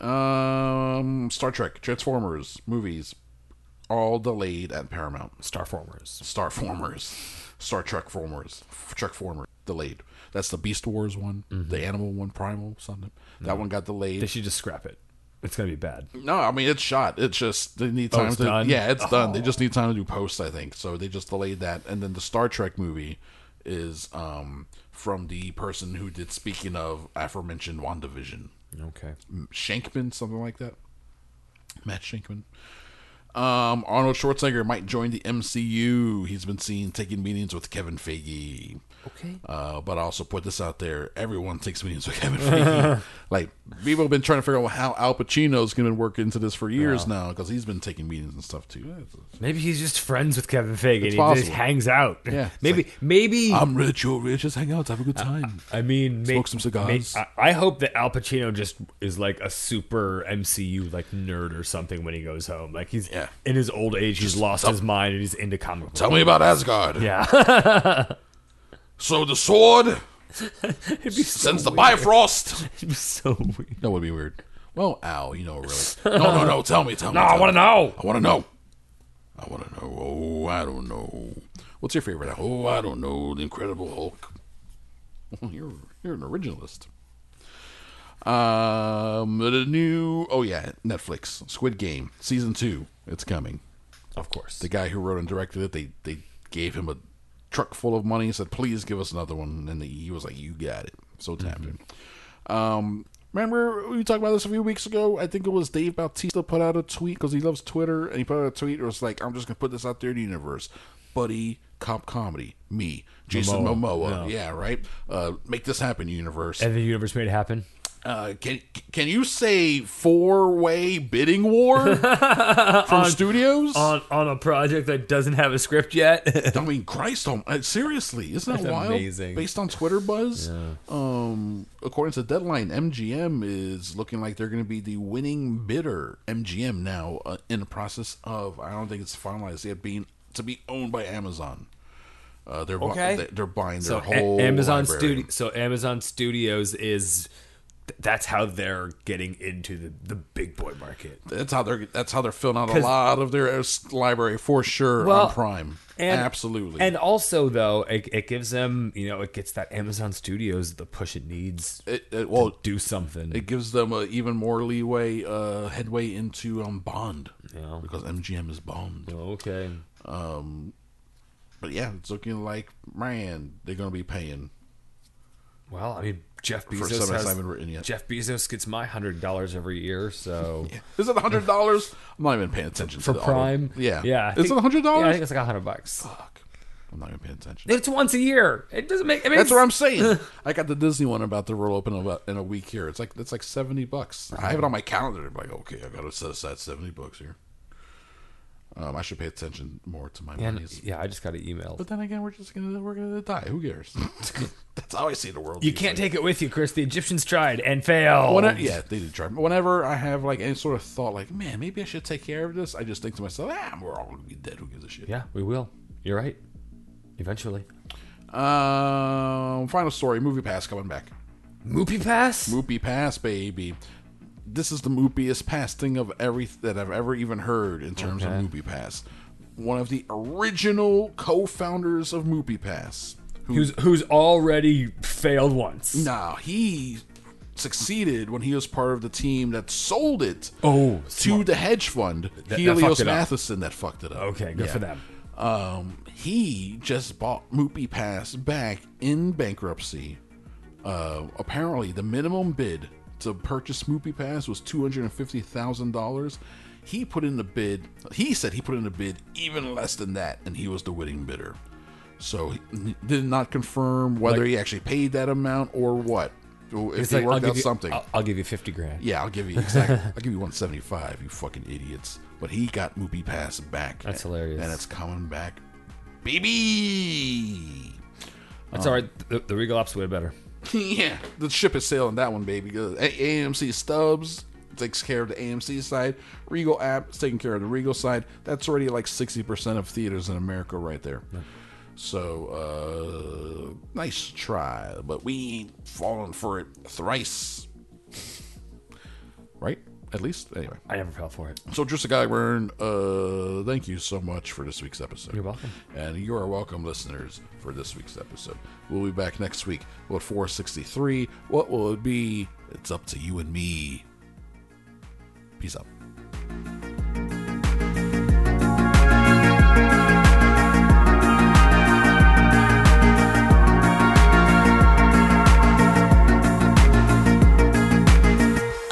Um, Star Trek, Transformers, movies, all delayed at Paramount. Starformers. Starformers, Star Trek Formers, Trek Formers. delayed. That's the Beast Wars one, the Animal one, Primal something. That one got delayed. They should just scrap it. It's gonna be bad. no, I mean it's shot. It's just they need Oh, time it's to. done? Yeah, it's done. They just need time to do posts, I think so. They just delayed that, and then the Star Trek movie is um from the person who did. Speaking of aforementioned WandaVision, Okay. Shankman, something like that. Matt Shankman. Um, Arnold Schwarzenegger might join the MCU. He's been seen taking meetings with Kevin Feige. Okay. Uh, but I also put this out there: everyone takes meetings with Kevin Feige. like people have been trying to figure out how Al Pacino's going to work into this for years now because he's been taking meetings and stuff too. Maybe he's just friends with Kevin Feige and he possible. just hangs out. Yeah, Maybe. like, maybe. I'm rich, you're rich. Just hang out, have a good time. I mean, may- Smoke some cigars. may- I, I hope that Al Pacino just is like a super MCU like nerd or something when he goes home. Like he's Yeah. in his old age, he's lost tell- his mind and he's into comic. books. Tell me about Asgard. Yeah. (laughs) So the sword (laughs) It'd be so sends the weird. Bifrost. (laughs) It'd be so weird. That would be weird. Well, ow, you know, really. (laughs) No, no, no. Tell me, tell me. No, I want to know. I want to know. I want to know. Oh, I don't know. What's your favorite? Oh, I don't know. The Incredible Hulk. You're you're an originalist. Um, the new. Oh yeah, Netflix Squid Game season two. It's coming. Of course. The guy who wrote and directed it, they they gave him a truck full of money. Said, "Please give us another one." And he was like, "You got it." So tapped Um, remember we talked about this a few weeks ago? I think it was Dave Bautista put out a tweet because he loves Twitter, and he put out a tweet. It was like, "I'm just gonna put this out there in the universe, buddy." Cop comedy, me, Jason Momoa, Momoa, yeah, right. Uh, make this happen, universe. and the universe made it happen. Uh, can can you say four way bidding war (laughs) from studios? on on a project that doesn't have a script yet. I mean, Christ, uh, seriously, isn't that That's wild? amazing. Based on Twitter buzz, um, according to Deadline, MGM is looking like they're going to be the winning bidder. MGM now uh, in the process of, I don't think it's finalized yet, being to be owned by Amazon. Uh, they're Okay. they- they're buying so their A- whole Amazon library. Studio. So Amazon Studios is. Th- That's how they're getting into the, the big boy market. That's how they're. That's how they're filling out a lot of their uh, library for sure Well, on Prime. and- Absolutely. And also, though, it, it gives them, you know, it gets that Amazon Studios the push it needs it, it, well, do something. it gives them a even more leeway, uh, headway into um, Bond. Yeah. Because MGM is Bond. okay. Um, but yeah, it's looking like man, they're gonna be paying. Well, I mean, Jeff Bezos has, I haven't written yet. Jeff Bezos gets my hundred dollars every year, so (laughs) Is it hundred dollars? I'm not even paying attention for to the auto- Prime, Yeah, yeah. I Is think- it hundred Yeah, I think it's like hundred bucks. Fuck, I'm not even paying attention. It's once a year. It doesn't make. I mean, That's what I'm saying. (laughs) I got the Disney one about to roll open in a, in a week here. It's like it's like seventy bucks. I have it on my calendar. I'm like, okay, I got to set aside seventy bucks here. Um, I should pay attention more to my monies. yeah, I just got an email. But then again, we're just gonna we're gonna die. Who cares? (laughs) (laughs) That's how I see the world. You these can't take it with you, Chris. The Egyptians tried and failed. Whenever, yeah, they did try. Whenever I have like any sort of thought, like, man, maybe I should take care of this, I just think to myself, ah, we're all gonna be dead. Who gives a shit? Yeah, we will. You're right. Eventually. Um, final story. Movie Pass coming back. Moopy Pass? Moopy Pass, baby. This is the moopiest pass thing of every that I've ever even heard in terms Okay. of Moopy Pass. One of the original co-founders of Moopy Pass. Who, Who's who's already failed once. now he succeeded when he was part of the team that sold it Oh, to the hedge fund that Helios up. Matheson that fucked it up. Okay, good for them. Um, he just bought Moopy Pass back in bankruptcy. Uh, apparently, the minimum bid to purchase Moopy Pass was two hundred and fifty thousand dollars. He put in a bid. He said he put in a bid even less than that, and he was the winning bidder. So he did not confirm whether Like- he actually paid that amount or what. If he like, I'll worked give out you, something. I'll, I'll give you fifty grand. Yeah, I'll give you exactly. (laughs) I'll give you one seventy five. You fucking idiots. But he got Moopy Pass back. That's hilarious. and it's coming back, baby. That's all right. The, the Regal Ops way better. (laughs) yeah, the ship is sailing that one, baby. AMC Stubs takes care of the AMC side. Regal app is taking care of the Regal side. That's already like sixty percent of theaters in America, right there. So, uh, nice try, but we ain't falling for it thrice. Right? At least, anyway. I never fell for it. So, Drissa Guyburn, uh, thank you so much for this week's episode. You're welcome. And you are welcome, listeners, for this week's episode. We'll be back next week with 463. What will it be? It's up to you and me. Peace out.